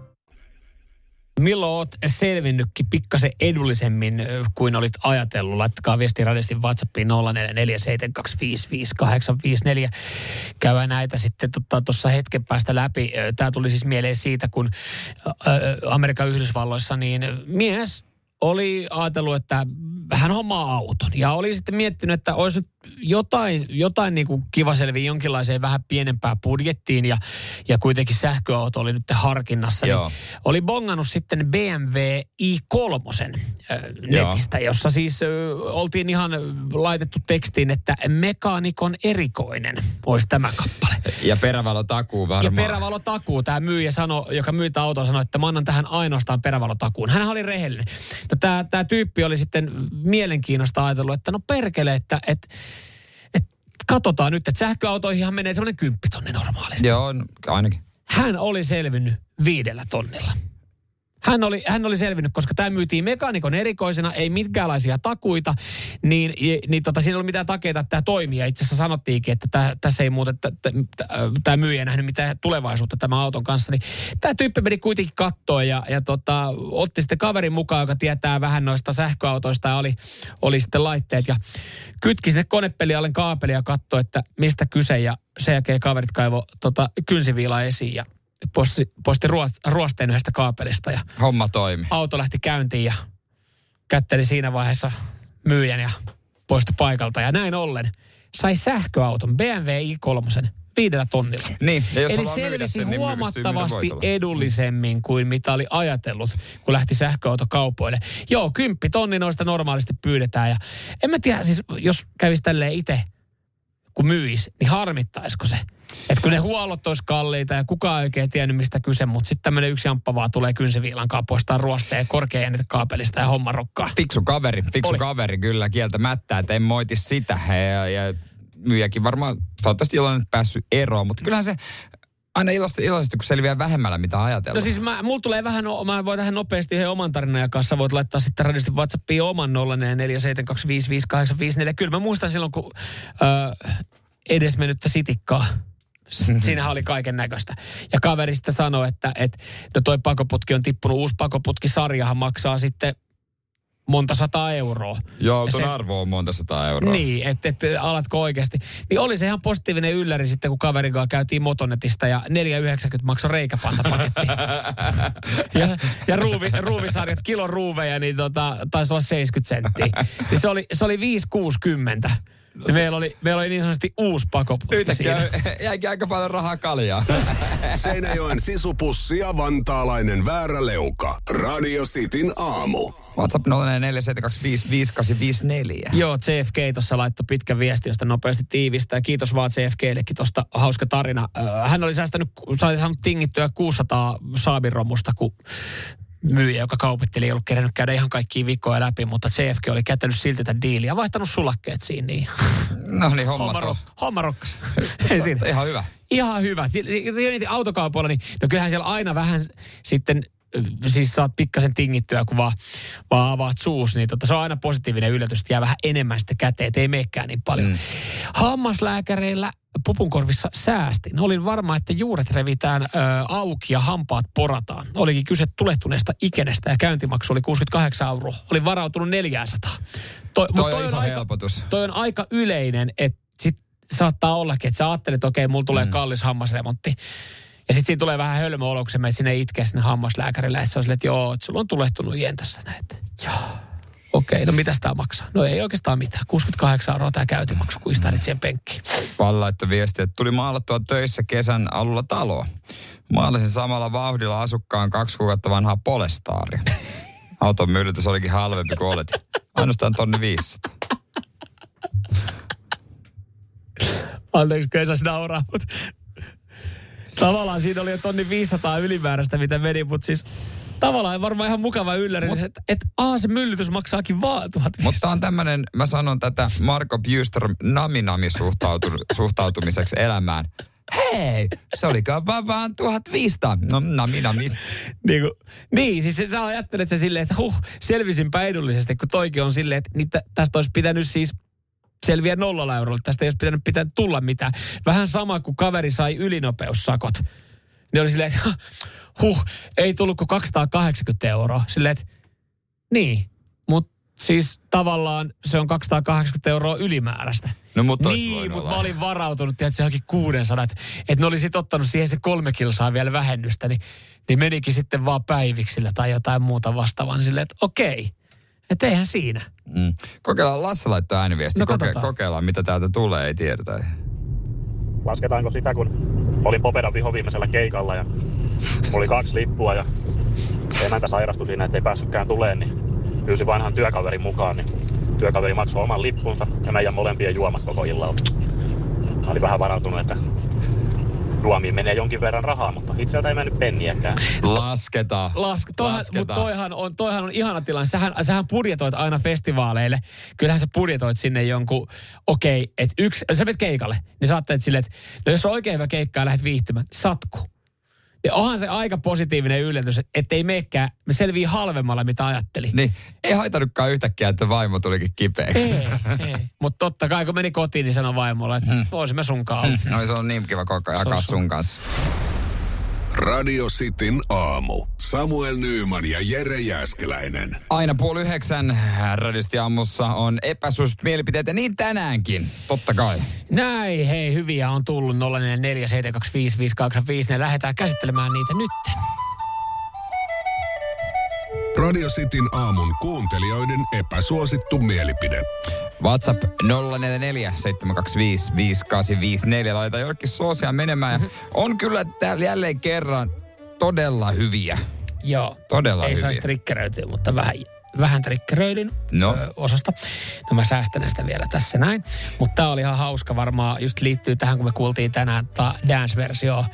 Milloin oot selvinnytkin pikkasen edullisemmin kuin olit ajatellut? Laittakaa viesti radistin WhatsAppiin 0447255854. Käydään näitä sitten tuossa hetken päästä läpi. Tämä tuli siis mieleen siitä, kun Amerikan Yhdysvalloissa niin mies oli ajatellut, että hän hommaa auton. Ja oli sitten miettinyt, että olisi nyt jotain, jotain niin kuin kiva selviä jonkinlaiseen vähän pienempään budjettiin ja, ja kuitenkin sähköauto oli nyt harkinnassa. Niin oli bongannut sitten BMW i3 äh, netistä, Joo. jossa siis äh, oltiin ihan laitettu tekstiin, että mekaanikon erikoinen olisi tämä kappale. Ja perävalotakuu varmaan. Ja perävalotakuu. Tämä myyjä sano, joka myy autoa sanoi, että mä annan tähän ainoastaan perävalotakuun. Hän oli rehellinen. No tämä, tämä tyyppi oli sitten mielenkiinnosta ajatellut, että no perkele, että, että katsotaan nyt, että sähköautoihinhan menee semmoinen kymppitonni normaalisti. Joo, ainakin. Hän oli selvinnyt viidellä tonnilla. Hän oli, hän oli selvinnyt, koska tämä myytiin mekaanikon erikoisena, ei mitkäänlaisia takuita, niin, niin tota, siinä ei ollut mitään takeita, että tämä toimii. Ja itse asiassa sanottiinkin, että tämä, tässä ei muuten, tämä myyjä nähnyt mitään tulevaisuutta tämän auton kanssa. Niin tämä tyyppi meni kuitenkin kattoon ja, ja tota, otti sitten kaverin mukaan, joka tietää vähän noista sähköautoista ja oli, oli sitten laitteet. Ja kytki sinne konepelialle kaapelia ja katsoi, että mistä kyse. Ja sen jälkeen kaverit kaivo tota, kynsiviilaa esiin ja posti, posti ruosteen yhdestä kaapelista. Ja Homma toimi. Auto lähti käyntiin ja kätteli siinä vaiheessa myyjän ja poistui paikalta. Ja näin ollen sai sähköauton BMW i3 viidellä tonnilla. Niin, ja jos Eli selvisi sen, niin huomattavasti edullisemmin kuin mitä oli ajatellut, kun lähti sähköauto kaupoille. Joo, kymppi tonni noista normaalisti pyydetään. Ja en mä tiedä, siis jos kävisi tälleen itse, kun myisi, niin harmittaisiko se? Että kun ne huollot olisi kalliita ja kukaan ei oikein tiennyt mistä kyse, mutta sitten tämmöinen yksi jamppa vaan tulee kynsiviilan poistaa ruosteen korkean kaapelista ja homma rokkaa. Fiksu kaveri, fiksu Oli. kaveri kyllä kieltämättä, että en moiti sitä. Ja, ja myyjäkin varmaan toivottavasti iloinen päässyt eroon, mutta kyllähän se aina iloisesti, iloisesti, kun selviää vähemmällä, mitä ajatella. No siis mä, mulla tulee vähän, no, mä voin tähän nopeasti yhden oman tarinan kanssa. Voit laittaa sitten radistin WhatsAppiin oman 0472558554. Kyllä mä muistan silloin, kun äh, edesmennyttä sitikkaa Siinähän oli kaiken näköistä. Ja kaveri sitten sanoi, että, että no toi pakoputki on tippunut, uusi pakoputkisarjahan maksaa sitten monta sataa euroa. Joo, tuon arvo on monta sataa euroa. Niin, että et, alatko oikeasti. Niin oli se ihan positiivinen ylläri sitten, kun kaverin kanssa käytiin Motonetista ja 4,90 maksoi reikäpantapaketti. ja ja ruuvi, ruuvisarjat, kilon ruuveja, niin tota, taisi olla 70 senttiä. Niin se oli, se oli 5,60. No se... meillä, oli, meillä oli niin sanotusti uusi pakoputki Yhtäkkiä jäikin aika paljon rahaa kaljaa. Seinäjoen sisupussi ja vantaalainen vääräleuka. Radio Cityn aamu. WhatsApp 0472558554. Joo, CFK tuossa laittoi pitkä viesti, josta nopeasti tiivistä. Ja kiitos vaan CFKllekin tuosta hauska tarina. Hän oli säästänyt, sai saanut tingittyä 600 saabiromusta, kun myyjä, joka kaupitteli, ei ollut kerännyt käydä ihan kaikkia viikkoja läpi, mutta CFK oli kätellyt silti tätä diiliä ja vaihtanut sulakkeet siinä. Niin. No niin, homma, homma, ro- homma rokkas. Ei siinä. Ihan hyvä. Ihan hyvä. Autokaupoilla, niin no kyllähän siellä aina vähän sitten siis saat pikkasen tingittyä, kun vaan, vaan avaat suus, niin tota, se on aina positiivinen yllätys, että jää vähän enemmän sitten käteen, ei meekään niin paljon. Mm. Hammaslääkäreillä pupunkorvissa säästin. Olin varma, että juuret revitään ö, auki ja hampaat porataan. Olikin kyse tulehtuneesta ikenestä ja käyntimaksu oli 68 euroa. Olin varautunut 400. Toi, mut Toi on iso aika, helpotus. toi on aika yleinen, että sit saattaa ollakin, että sä ajattelet, että okei, mulla tulee mm. kallis hammasremontti. Ja sitten siinä tulee vähän hölmö olo, kun menet sinne itkeä sinne hammaslääkärille. Ja se on silleen, että joo, että sulla on tulehtunut jen tässä näin. Joo. Okei, no mitä tämä maksaa? No ei oikeastaan mitään. 68 euroa tämä käyntimaksu, kun istarit siihen penkkiin. Pal laittoi viestiä, että tuli maalattua töissä kesän alulla taloa. Maalasin samalla vauhdilla asukkaan kaksi kuukautta vanhaa Polestaaria. Auton myllytys olikin halvempi kuin oletin. Ainoastaan tonni 500. Anteeksi, kun ei saisi nauraa, mutta tavallaan siinä oli jo tonni 500 ylimääräistä, mitä meni, mutta siis tavallaan varmaan ihan mukava ylläri, että et, aa, se myllytys maksaakin vaan 1500. Mutta on tämmöinen, mä sanon tätä Marko Bjuström naminami suhtautu- suhtautumiseksi elämään. Hei, se olikaan vaan, vaan 1500. No nami nami. niin, kuin, niin, siis sä ajattelet se silleen, että huh, selvisin edullisesti, kun toikin on silleen, että niitä, tästä olisi pitänyt siis selviä nollalla eurolla. Tästä ei olisi pitänyt pitää tulla mitään. Vähän sama kuin kaveri sai ylinopeussakot. Niin oli silleen, että huh, ei tullut kuin 280 euroa. Silleen, että niin, mutta siis tavallaan se on 280 euroa ylimääräistä. No mutta Niin, mutta mä olin varautunut, että se onkin 600. Että, että ne oli sitten ottanut siihen se kolme kilsaa vielä vähennystä, niin, niin menikin sitten vaan päiviksillä tai jotain muuta vastaavaa. Niin silleen, että okei, että eihän siinä. Mm. Kokeillaan, Lasse laittaa ääniviesti. No Koke- kokeillaan, mitä täältä tulee, ei tiedetä. lasketaanko sitä, kun olin Popedan viho viimeisellä keikalla ja oli kaksi lippua ja emäntä sairastui siinä, ettei päässytkään tuleen, niin pyysi vanhan työkaverin mukaan, niin työkaveri maksoi oman lippunsa ja meidän molempien juomat koko illalta. Mä olin vähän varautunut, että juomiin menee jonkin verran rahaa, mutta itseltä ei mennyt penniäkään. Lasketaan. Lask, toihan, mutta Lasketaan. toihan on, toihan on ihana tilanne. Sähän, sähän budjetoit aina festivaaleille. Kyllähän sä budjetoit sinne jonkun, okei, okay, että yksi, sä menet keikalle, niin sä ajattelet silleen, että no jos on oikein hyvä keikka ja lähdet viihtymään, satku. Ja onhan se aika positiivinen yllätys, että ei meekään, me selvii halvemmalla, mitä ajatteli. Niin, ei haitannutkaan yhtäkkiä, että vaimo tulikin kipeäksi. Ei, ei. Mutta totta kai, kun meni kotiin, niin sanoi vaimolle, että hmm. voisimme sunkaan olla. No se on niin kiva koko ajan sun kanssa. Radio Cityn aamu. Samuel Nyyman ja Jere Jäskeläinen. Aina puoli yhdeksän radisti aamussa on epäsuositut mielipiteet ja niin tänäänkin, totta kai. Näin, hei, hyviä on tullut 0447255854. Lähdetään käsittelemään niitä nyt. Radio Cityn aamun kuuntelijoiden epäsuosittu mielipide. WhatsApp 044 725 5854. Laita jollekin suosia menemään. Ja on kyllä täällä jälleen kerran todella hyviä. Joo. Todella Ei hyviä. saisi trikkeröityä, mutta vähän, vähän trikkeröidyn No. ö, osasta. No mä säästän näistä vielä tässä näin. Mutta tää oli ihan hauska varmaan, just liittyy tähän, kun me kuultiin tänään ta dance-versio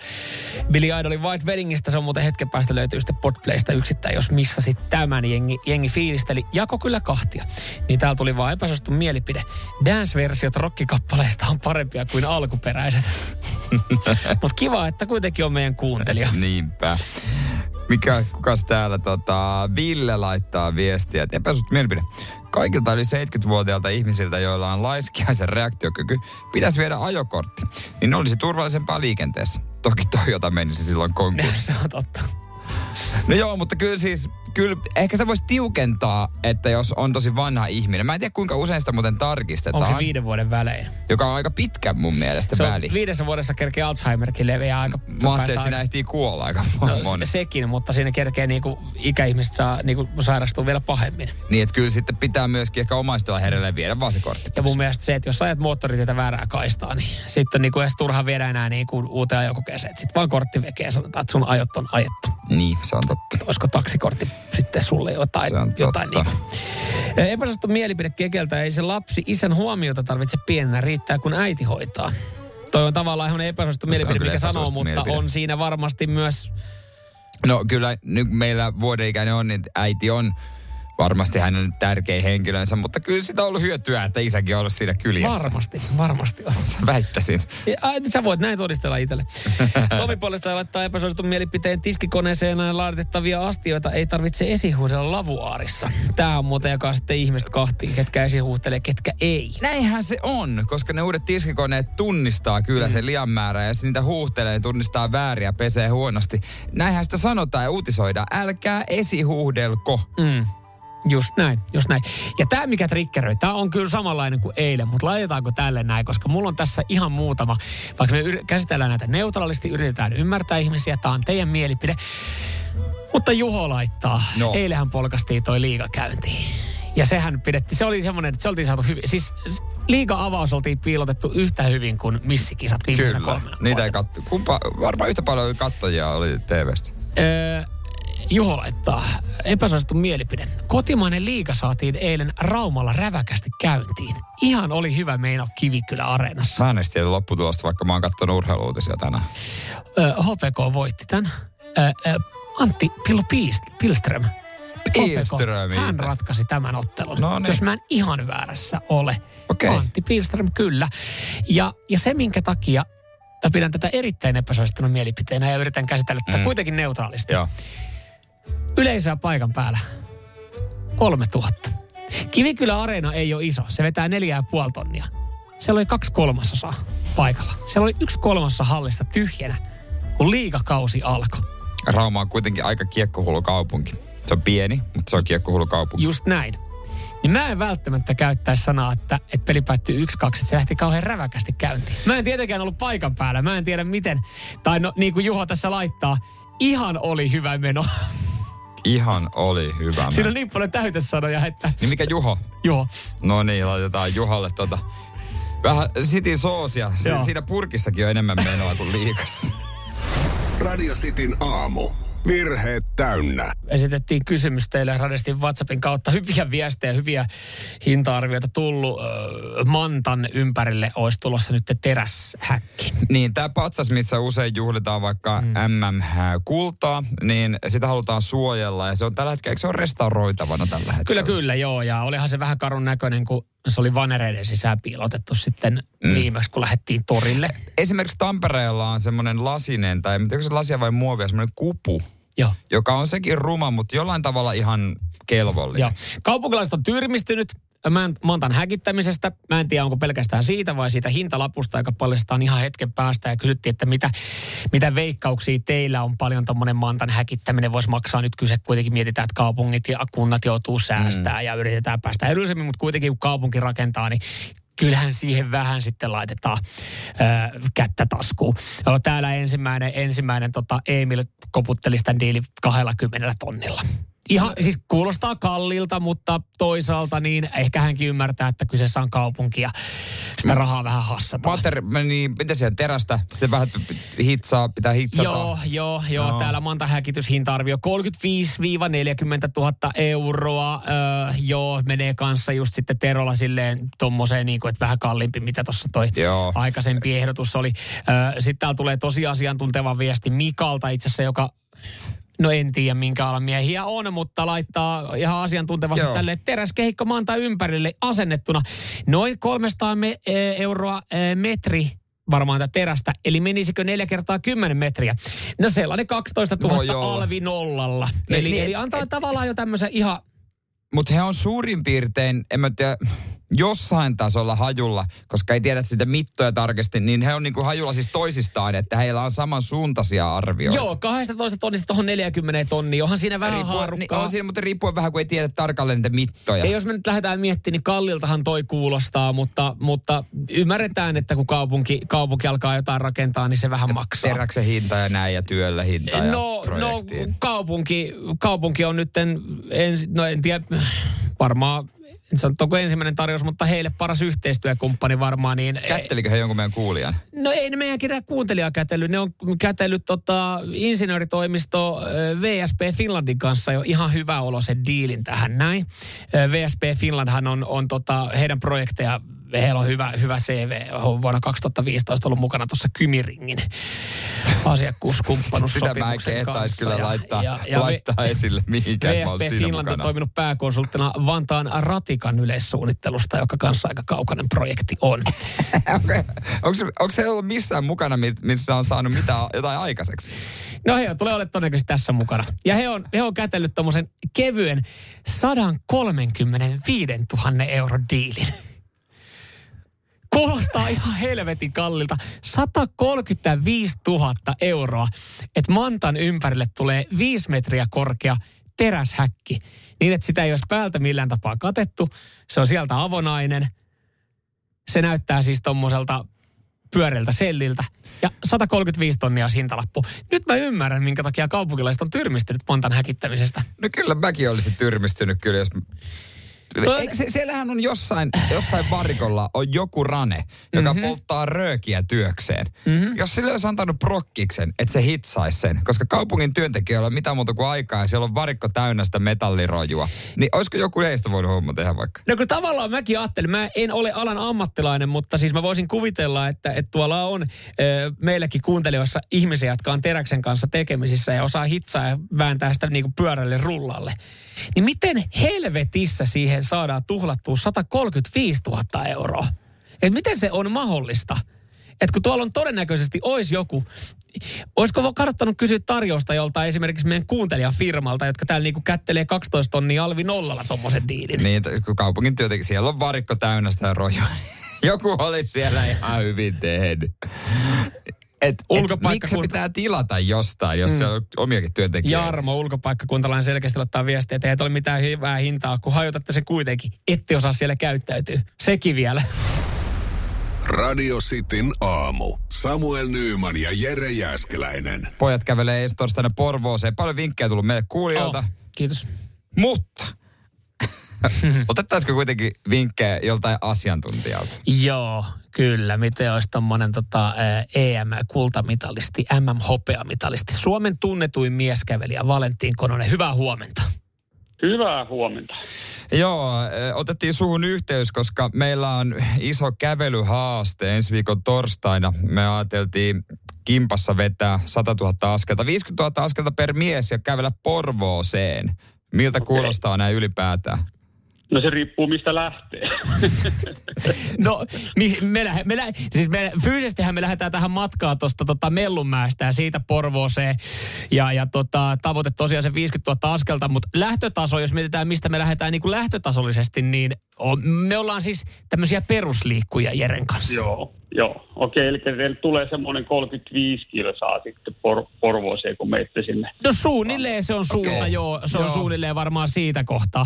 Billy Idolin White Weddingistä. Se on muuten hetken päästä löytyy sitten Podplaysta yksittäin, jos missasit tämän. Jengi, jengi fiilisteli, jako kyllä kahtia. Niin täällä tuli vaan epäsuosittu mielipide. Dance-versiot rockikappaleista on parempia kuin alkuperäiset. Mutta kiva, että kuitenkin on meidän kuuntelija. Niinpä. Mikä, kukas täällä tota, Ville laittaa viestiä, että epäsuosittu mielipide. Kaikilta yli 70-vuotiailta ihmisiltä, joilla on laiskiaisen reaktiokyky, pitäisi viedä ajokortti. Niin olisi turvallisempaa liikenteessä. Toki Toyota menisi silloin konkurssiin. Se on totta. No joo, mutta kyllä siis, kyllä ehkä sitä voisi tiukentaa, että jos on tosi vanha ihminen. Mä en tiedä kuinka usein sitä muuten tarkistetaan. Onko se viiden vuoden välein? Joka on aika pitkä mun mielestä Se väli. viidessä vuodessa kerkee Alzheimerkin leviää aika... Mä ajattelin, että siinä ehtii kuolla aika No, moni. sekin, mutta siinä kerkee niinku ikäihmiset saa niinku sairastua vielä pahemmin. Niin, että kyllä sitten pitää myöskin ehkä omaistella herelle viedä vaan se kortti. Ja mun mielestä se, että jos ajat moottoritietä väärää kaistaa, niin sitten niinku edes turha viedä enää niinku uuteen ajokokeeseen. Sitten vaan kortti vekee ja sanotaan, että sun ajot on ajettu. Niin, se on totta. Olisiko taksikortti sitten sulle jotain, Se on jotain totta. niinku. Epäsuosittu mielipide kekeltä, ei se lapsi isän huomiota tarvitse pienenä, riittää kun äiti hoitaa. Toi on tavallaan ihan epäsuosittu No mielipide, mikä sanoo, mutta mielipide. on siinä varmasti myös No kyllä nyt meillä vuodenikäinen on, niin äiti on varmasti hänen tärkein henkilönsä, mutta kyllä sitä on ollut hyötyä, että isäkin on ollut siinä kyljessä. Varmasti, varmasti on. Väittäisin. Ja, sä voit näin todistella itselle. Tomi puolestaan laittaa epäsuositun mielipiteen tiskikoneeseen laitettavia astioita ei tarvitse esihuudella lavuaarissa. Tää on muuten jakaa sitten ihmiset kahtiin, ketkä esihuhtelee, ketkä ei. Näinhän se on, koska ne uudet tiskikoneet tunnistaa kyllä mm. sen lian määrää ja niitä huuhtelee, tunnistaa vääriä, pesee huonosti. Näinhän sitä sanotaan ja uutisoidaan. Älkää esihuhdelko. Mm. Just näin, just näin. Ja tämä, mikä triggeröi, tämä on kyllä samanlainen kuin eilen, mutta laitetaanko tälle näin, koska mulla on tässä ihan muutama, vaikka me yr- käsitellään näitä neutraalisti, yritetään ymmärtää ihmisiä, tämä on teidän mielipide. Mutta Juho laittaa, no. eilähän polkastiin toi liiga käyntiin. Ja sehän pidetti, se oli semmoinen, että se oltiin saatu hyvin. Siis liiga-avaus oltiin piilotettu yhtä hyvin kuin missikisat viimeisenä Kyllä, niitä ei katso. Kumpa, varmaan yhtä paljon katsojia oli TVstä. Öö, Juho laittaa epäsuosittu mielipide. Kotimainen liiga saatiin eilen Raumalla räväkästi käyntiin. Ihan oli hyvä meino Kivikylä Areenassa. Mä en tiedä lopputulosta, vaikka mä oon katsonut urheiluutisia tänään. Öö, HPK voitti tämän. Öö, öö, Antti Pillo Pilström. Pilström. Hän ratkaisi tämän ottelun. No niin. Jos mä en ihan väärässä ole. Okei. Antti Pilström, kyllä. Ja, ja se, minkä takia mä pidän tätä erittäin epäsuosittuna mielipiteenä ja yritän käsitellä tätä Mm. kuitenkin neutraalisti. Joo. Yleisöä paikan päällä. 3000. Kivikylä Areena ei ole iso. Se vetää neljä ja puoli tonnia. Siellä oli kaksi kolmasosaa paikalla. Siellä oli yksi kolmasosa hallista tyhjänä, kun liikakausi alkoi. Rauma on kuitenkin aika kiekkohullu kaupunki. Se on pieni, mutta se on kiekkohullu kaupunki. Just näin. Niin mä en välttämättä käyttäisi sanaa, että, että peli päättyi 1-2, että se lähti kauhean räväkästi käyntiin. Mä en tietenkään ollut paikan päällä. Mä en tiedä miten. Tai no, niin kuin Juho tässä laittaa, ihan oli hyvä meno. Ihan oli hyvä. Siinä on niin paljon täytesanoja, että... Niin mikä Juho? Juho. No niin, laitetaan Juhalle tota... Vähän City soosia. Si- siinä purkissakin on enemmän menoa kuin liikassa. Radio Cityn aamu. Virheet täynnä. Esitettiin kysymys teille radistin WhatsAppin kautta. Hyviä viestejä, hyviä hinta-arvioita tullut. Mantan ympärille olisi tulossa nyt teräshäkki. Niin, tämä patsas, missä usein juhlitaan vaikka mm. MM-kultaa, niin sitä halutaan suojella. Ja se on tällä hetkellä, eikö se on restauroitavana tällä hetkellä? Kyllä, kyllä, joo. Ja olihan se vähän karun näköinen, kun se oli vanereiden sisään piilotettu sitten mm. viimeksi, kun lähdettiin torille. Esimerkiksi Tampereella on semmoinen lasinen, tai en tiedä, onko se lasia vai muovia, semmoinen kupu. Joo. Joka on sekin ruma, mutta jollain tavalla ihan kelvollinen. Joo. Kaupunkilaiset on tyrmistynyt Mä- Mantan häkittämisestä. Mä en tiedä, onko pelkästään siitä vai siitä hintalapusta, joka paljastaan ihan hetken päästä. Ja kysyttiin, että mitä, mitä veikkauksia teillä on paljon tuommoinen Mantan häkittäminen voisi maksaa. Nyt kyse kuitenkin mietitään, että kaupungit ja kunnat joutuu säästää mm. ja yritetään päästä edullisemmin. Mutta kuitenkin kun kaupunki rakentaa, niin kyllähän siihen vähän sitten laitetaan ö, kättä taskuun. Joo, täällä ensimmäinen, ensimmäinen tota Emil koputteli sitä diili 20 tonnilla. Ihan, siis kuulostaa kallilta, mutta toisaalta niin ehkä hänkin ymmärtää, että kyseessä on kaupunki ja sitä rahaa vähän hassataan. Mater, niin, mitä siellä terästä? Se vähän hitsaa, pitää hitsata. Joo, joo, joo. Joo. Täällä Manta häkityshinta-arvio 35-40 000 euroa. Öö, joo, menee kanssa just sitten Terolla silleen tommoseen niin kuin, että vähän kalliimpi, mitä tuossa toi Joo. aikaisempi ehdotus oli. Öö, sitten täällä tulee tosi asiantunteva viesti Mikalta itse asiassa, joka No en tiedä, minkä alan miehiä on, mutta laittaa ihan asiantuntevasti Joo. tälle teräskehikko maanta ympärille asennettuna. Noin 300 me, e, euroa e, metri varmaan tätä terästä, eli menisikö neljä kertaa 10 metriä? No sellainen 12 000 No joo. alvi nollalla. Eli, niin, eli antaa et- tavallaan jo tämmöisen ihan... Mutta he on suurin piirtein, en mä tiedä, jossain tasolla hajulla, koska ei tiedä sitä mittoja tarkasti, niin he on niinku hajulla siis toisistaan, että heillä on samansuuntaisia arvioita. Joo, 12 tonnista tuohon 40 tonnia. Onhan siinä vähän Riippuen, niin haarukkaa. on siinä, mutta riippuen vähän, kun ei tiedä tarkalleen niitä mittoja. Ja jos me nyt lähdetään miettimään, niin kalliltahan toi kuulostaa, mutta, mutta ymmärretään, että kun kaupunki, kaupunki alkaa jotain rakentaa, niin se vähän maksaa. Teräksen hinta ja näin ja työllä hinta ja No, no kaupunki, kaupunki on nyt, ensi, no en tiedä, varmaan, en sano, onko ensimmäinen tarjous, mutta heille paras yhteistyökumppani varmaan. Niin, Kättelikö he jonkun meidän kuulijan? No ei ne meidän kirja kuuntelijaa kätellyt. Ne on kätellyt tota, insinööritoimisto VSP Finlandin kanssa jo ihan hyvä olo sen diilin tähän näin. VSP Finlandhan on, on tota, heidän projekteja heillä on hyvä, hyvä CV. On vuonna 2015 ollut mukana tuossa Kymiringin asiakkuuskumppanuussopimuksen kanssa. kyllä laittaa, ja- ja laittaa esille mihinkään. VSP siinä Finland on mukana. toiminut pääkonsulttina Vantaan Ratikan yleissuunnittelusta, joka kanssa aika kaukainen projekti on. Onko se ollut missään mukana, mi- missä on saanut mitään, jotain aikaiseksi? No he tulee olemaan todennäköisesti tässä mukana. Ja he on, he on kätellyt tommosen kevyen 135 000 euron diilin. Kuulostaa ihan helvetin kallilta. 135 000 euroa, että Mantan ympärille tulee 5 metriä korkea teräshäkki. Niin, että sitä ei olisi päältä millään tapaa katettu. Se on sieltä avonainen. Se näyttää siis tommoselta pyöreältä selliltä. Ja 135 tonnia hintalappu. Nyt mä ymmärrän, minkä takia kaupunkilaiset on tyrmistynyt Mantan häkittämisestä. No kyllä mäkin olisin tyrmistynyt kyllä, jos... Toi- Eikö se, siellähän on jossain, jossain varikolla on joku rane, joka mm-hmm. polttaa röökiä työkseen. Mm-hmm. Jos sille olisi antanut prokkiksen, että se hitsaisi sen, koska kaupungin työntekijöillä on mitään muuta kuin aikaa ja siellä on varikko täynnä sitä metallirojua, niin olisiko joku heistä voinut homma tehdä vaikka? No kun tavallaan mäkin ajattelin, mä en ole alan ammattilainen, mutta siis mä voisin kuvitella, että, että tuolla on ö, meilläkin kuuntelijoissa ihmisiä, jotka on teräksen kanssa tekemisissä ja osaa hitsaa ja vääntää sitä niin kuin pyörälle rullalle. Niin miten helvetissä siihen saadaan tuhlattua 135 000 euroa? Et miten se on mahdollista? Et kun tuolla on todennäköisesti olisi joku, olisiko kannattanut kysyä tarjousta joltain esimerkiksi meidän kuuntelijafirmalta, jotka täällä niinku kättelee 12 tonnia alvi nollalla tommosen diilin. Niin, että kun kaupungin työntekijä, siellä on varikko täynnä sitä rojua. Joku olisi siellä ihan hyvin tehnyt. Et, et Ulkopaikka- miksi se pitää tilata jostain, jos mm. siellä on omiakin työntekijöitä? Jarmo, ulkopaikkakuntalainen selkeästi ottaa viestiä, että ei ole mitään hyvää hintaa, kun hajotatte sen kuitenkin. Ette osaa siellä käyttäytyä. Sekin vielä. Radio Cityn aamu. Samuel Nyyman ja Jere Jäskeläinen. Pojat kävelee ensi torstaina Porvooseen. Paljon vinkkejä tullut meille kuulijoilta. Oh, kiitos. Mutta otettaisiko kuitenkin vinkkejä joltain asiantuntijalta? Joo, kyllä. Miten olisi tommonen tota, EM-kultamitalisti, MM-hopeamitalisti, Suomen tunnetuin mieskävelijä Valentin Kononen. Hyvää huomenta. Hyvää huomenta. Joo, otettiin suhun yhteys, koska meillä on iso kävelyhaaste ensi viikon torstaina. Me ajateltiin kimpassa vetää 100 000 askelta, 50 000 askelta per mies ja kävellä Porvooseen. Miltä okay. kuulostaa näin ylipäätään? No se riippuu mistä lähtee. No, mi, me, lähe, me, lähe, siis me fyysisestihän me lähdetään tähän matkaan tuosta tota Mellunmäestä ja siitä Porvooseen. Ja, ja tota, tavoite tosiaan se 50 000 askelta, mutta lähtötaso, jos mietitään mistä me lähdetään niin kuin lähtötasollisesti, niin on, me ollaan siis tämmöisiä perusliikkuja Jeren kanssa. joo, joo. Okei, eli teille tulee semmoinen 35 kilsaa sitten por- Porvooseen, kun meitte sinne. No suunnilleen se on suunta, Okei. joo. Se on Joo. suunnilleen varmaan siitä kohtaa.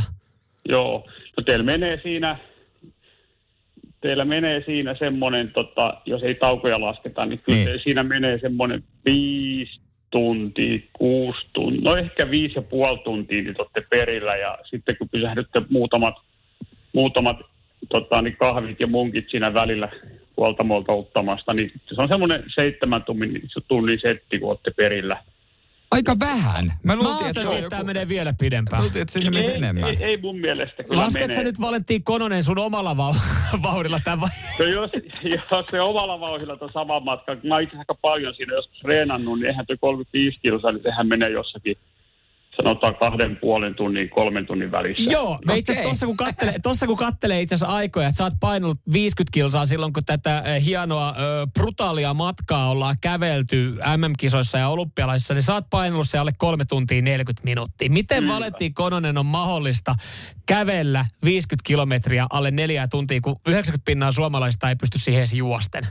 Joo, no teillä menee siinä, teillä menee siinä semmoinen, tota, jos ei taukoja lasketa, niin kyllä Niin. siinä menee semmoinen viisi tuntia, kuusi tuntia, no ehkä viisi ja puoli tuntia, niin te olette perillä ja sitten kun pysähdytte muutamat, muutamat tota, niin kahvit ja munkit siinä välillä huoltamolta ottamasta, niin se on semmoinen seitsemän tunnin, tunnin setti, kun olette perillä. Aika vähän. Mä luultiin, että se on ajattelin, että joku... tämä menee vielä pidempään. Luultiin, että sinne menisi ei, enemmän. ei, ei, mun mielestä kyllä Lasket menee. sä nyt Valentin Kononen sun omalla vau- vauhdilla tämän vai? No jos, jos se omalla vauhdilla tuon saman matkan, mä oon itse aika paljon siinä joskus treenannut, niin eihän tuo 35 kilsaa, niin sehän menee jossakin sanotaan kahden puolen tunnin, kolmen tunnin välissä. Joo, me itse Okei. asiassa tossa kun kattelee, tossa kun kattelee itse asiassa aikoja, että sä oot painanut 50 kilsaa silloin, kun tätä äh, hienoa äh, brutaalia matkaa ollaan kävelty MM-kisoissa ja olympialaisissa, niin sä oot painanut se alle kolme tuntia 40 minuuttia. Miten Kyllä. Valentin Kononen on mahdollista kävellä 50 kilometriä alle neljä tuntia, kun 90 pinnaa suomalaista ei pysty siihen edes juosten?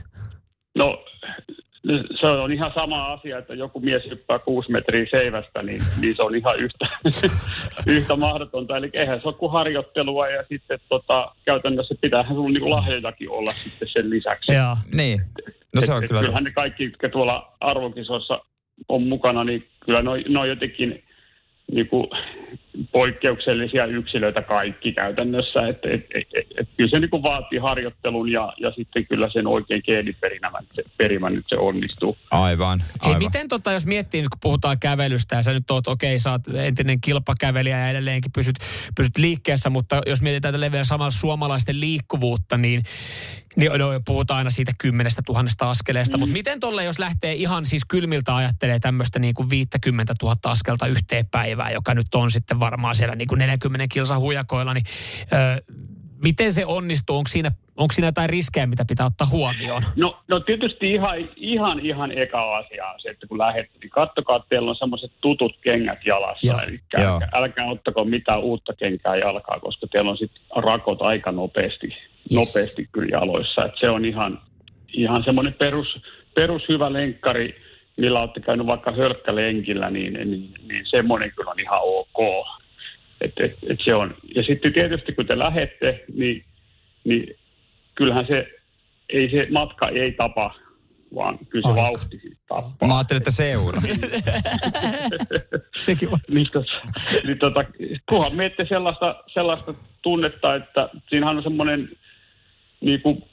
No se on ihan sama asia, että joku mies hyppää kuusi metriä seivästä, niin, niin se on ihan yhtä, yhtä mahdotonta. Eli eihän se ole kuin harjoittelua ja sitten tota, käytännössä pitäähän sinulla niinku lahjojakin olla sitten sen lisäksi. Joo. Niin. No se Et- on et kyllä... Kyllähän ne kaikki, jotka tuolla arvokisoissa on mukana, niin kyllä ne on, ne on jotenkin niin kuin poikkeuksellisia yksilöitä kaikki käytännössä. Että et, et, et, et, kyllä se niin kuin vaatii harjoittelun ja, ja sitten kyllä sen oikein geeniperimän se, perimän nyt se onnistuu. Aivan, Hei, aivan. miten tota, jos miettii, nyt kun puhutaan kävelystä ja sä nyt oot, okei, okay, sä oot entinen kilpakävelijä ja edelleenkin pysyt, pysyt liikkeessä, mutta jos mietitään tälle vielä samalla suomalaisten liikkuvuutta, niin, niin no, puhutaan aina siitä kymmenestä tuhannesta askeleesta, mm. mutta miten tolle, jos lähtee ihan siis kylmiltä ajattelee tämmöistä niin kuin 50 000 askelta yhteen päivään, joka nyt on sitten varmaan siellä niin kuin 40 kilsa hujakoilla, niin ö, miten se onnistuu? Onko siinä, onko siinä jotain riskejä, mitä pitää ottaa huomioon? No, no tietysti ihan, ihan, ihan eka asia on se, että kun lähdette, niin kattokaa, että teillä on semmoiset tutut kengät jalassa. Joo. Eli Joo. älkää, älkää ottako mitään uutta kenkää jalkaa, koska teillä on sitten rakot aika nopeasti, yes. nopeasti kyllä jaloissa. Et se on ihan, ihan semmoinen perus, perus hyvä lenkkari, millä olette käynyt vaikka hölkkälenkillä, niin, niin, niin semmoinen kyllä on ihan ok. Et, et, et se on. Ja sitten tietysti kun te lähette, niin, niin kyllähän se, ei se matka ei tapa, vaan kyllä se Aika. vauhti tappaa. Mä ajattelin, että seura. Sekin on. niin, tota, niin tota, kunhan miette sellaista, sellaista tunnetta, että siinähän on semmoinen niin kuin,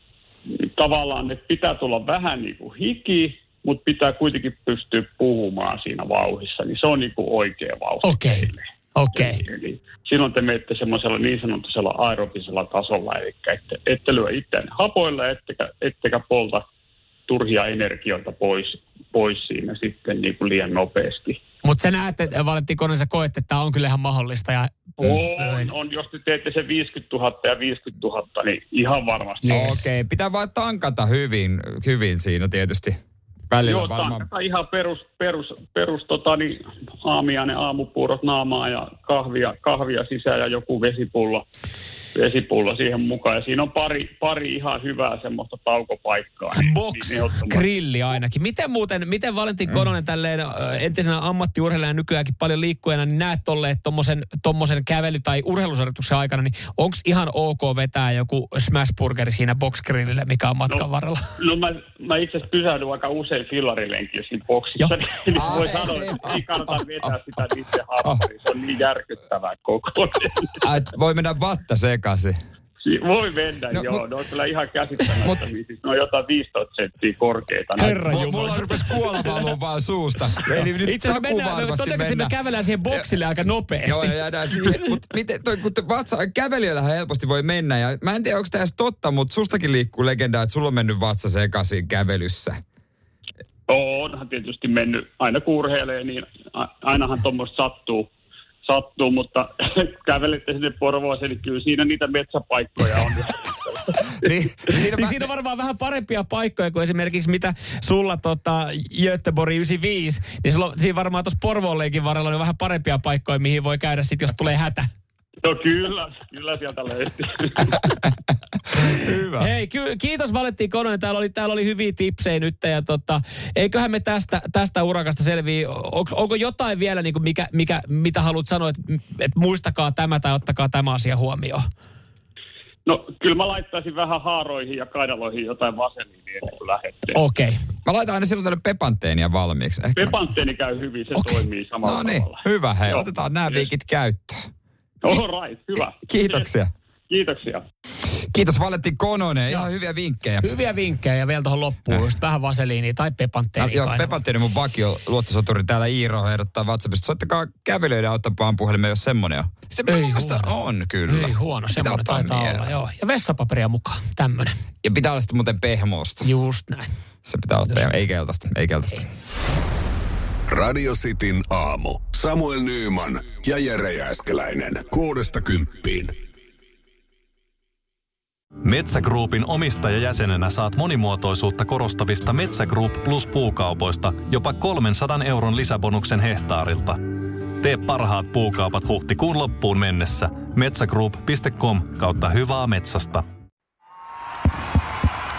tavallaan, että pitää tulla vähän niin kuin hiki, mutta pitää kuitenkin pystyä puhumaan siinä vauhissa, niin se on niin kuin oikea vauhti. Okei. teille. Okei. Eli, eli silloin te menette semmoisella niin sanotusella aerobisella tasolla, eli ette, ette lyö itseään hapoilla, ettekä, ettekä polta turhia energioita pois, pois siinä sitten niin kuin liian nopeasti. Mutta sä näet, että Valentti Konen, sä koet, että tämä on kyllä ihan mahdollista. Ja, On, on, jos te teette se 50 000 ja 50 000, niin ihan varmasti. Okei, okay, pitää vaan tankata hyvin, hyvin siinä tietysti. Välillä Joo, varmaan. tankata ihan perus, perus, perus tota, niin, aamiainen aamupuurot naamaa ja kahvia, kahvia sisään ja joku vesipullo, vesipullo siihen mukaan. Ja siinä on pari, pari ihan hyvää semmoista taukopaikkaa. niin- Box niin grilli ainakin. Miten muuten, miten Valentin Kononen tälleen entisenä ammattiurheilijana nykyäänkin paljon liikkujana, niin näet tolleen tommosen, tommosen kävely- tai urheilusuorituksen aikana, niin onko ihan ok vetää joku smashburgeri siinä box grillille, mikä on matkan No. varrella? No mä, mä itse asiassa pysähdyn aika usein fillarilenkillä siinä boksissa, niin voi sanoa, että ei kannata vetää sitä itse hampuriin. Se on niin järkyttävää koko ajan. Voi mennä vatta sekaisin. Si- Voi mennä, No, no, joo. mut- Ne on kyllä ihan käsittämättömiä. Mut- Siis ne on jotain 15 senttiä korkeita. Herra Jumala. mulla rupesi valuu vaan suusta. Eli nyt Itse asiassa mennään, me, varmasti todennäköisesti me mennään. kävellään siihen boksille aika nopeasti. Joo, ja jäädään siihen. Mutta miten, toi, kun te vatsa, kävelijöillähän helposti voi mennä. Ja mä en tiedä, onko tämä edes totta, mutta sustakin liikkuu legendaa, että sulla on mennyt vatsa sekaisin kävelyssä. Onhan tietysti mennyt, aina kun urheilee, niin ainahan tuommoista sattuu, sattuu, mutta kävelette sinne Porvooseen, niin kyllä siinä niitä metsäpaikkoja on. Niin, siinä, Niin mä- siinä on varmaan vähän parempia paikkoja kuin esimerkiksi mitä sulla tota, Göteborg 95. Niin sulla, siinä varmaan tuossa Porvoonleikin varrella on vähän parempia paikkoja, mihin voi käydä sitten, jos tulee hätä. No kyllä, kyllä sieltä löytyy. Hyvä. Hei, ky- kiitos Valentti Kononen. Täällä oli, täällä oli hyviä tipsejä nyt. Ja tota, eiköhän me tästä, tästä urakasta selviä. Onko, onko jotain vielä, niin kuin mikä, mikä, mitä haluat sanoa, että, että muistakaa tämä tai ottakaa tämä asia huomioon? No kyllä mä laittaisin vähän haaroihin ja kaidaloihin jotain vaseliinia ennen kuin lähdette. Okei. Okay. Mä laitan aina silloin tälle pepantteenia valmiiksi. Ehkä mä- Pepanteeni käy hyvin, se Okei. toimii samalla No niin, tavalla. hyvä hei. Joo. Otetaan nämä Yes. viikit käyttöön. All right, hyvä. Kiitoksia. Kiitoksia. Kiitos Valetti Kononen. Ihan hyviä vinkkejä. Hyviä vinkkejä ja vielä tuohon loppuun. Just vähän vaseliinia tai Ja, pepantteenia. joo, Pepantteeni mun vakio luottosoturi täällä Iiro ehdottaa WhatsAppista. Soittakaa kävelyiden autopaan puhelimeen, jos semmonen on. Se Ei huono. on kyllä. Ei huono, ottaa taitaa mieleen. olla, joo. Ja vessapaperia mukaan, tämmönen. Ja pitää olla sitten muuten pehmosta. Just näin. Se pitää olla pehmo. Ei keltaista. Ei keltaista. Radio Cityn aamu. Samuel Nyyman ja Jere Jääskeläinen. Kuudesta kymppiin. Metsä Groupin omistajajäsenenä saat monimuotoisuutta korostavista Metsä Group Plus puukaupoista jopa 300 euron lisäbonuksen hehtaarilta. Tee parhaat puukaupat huhtikuun loppuun mennessä. metsägroup.com kautta hyvää metsästä.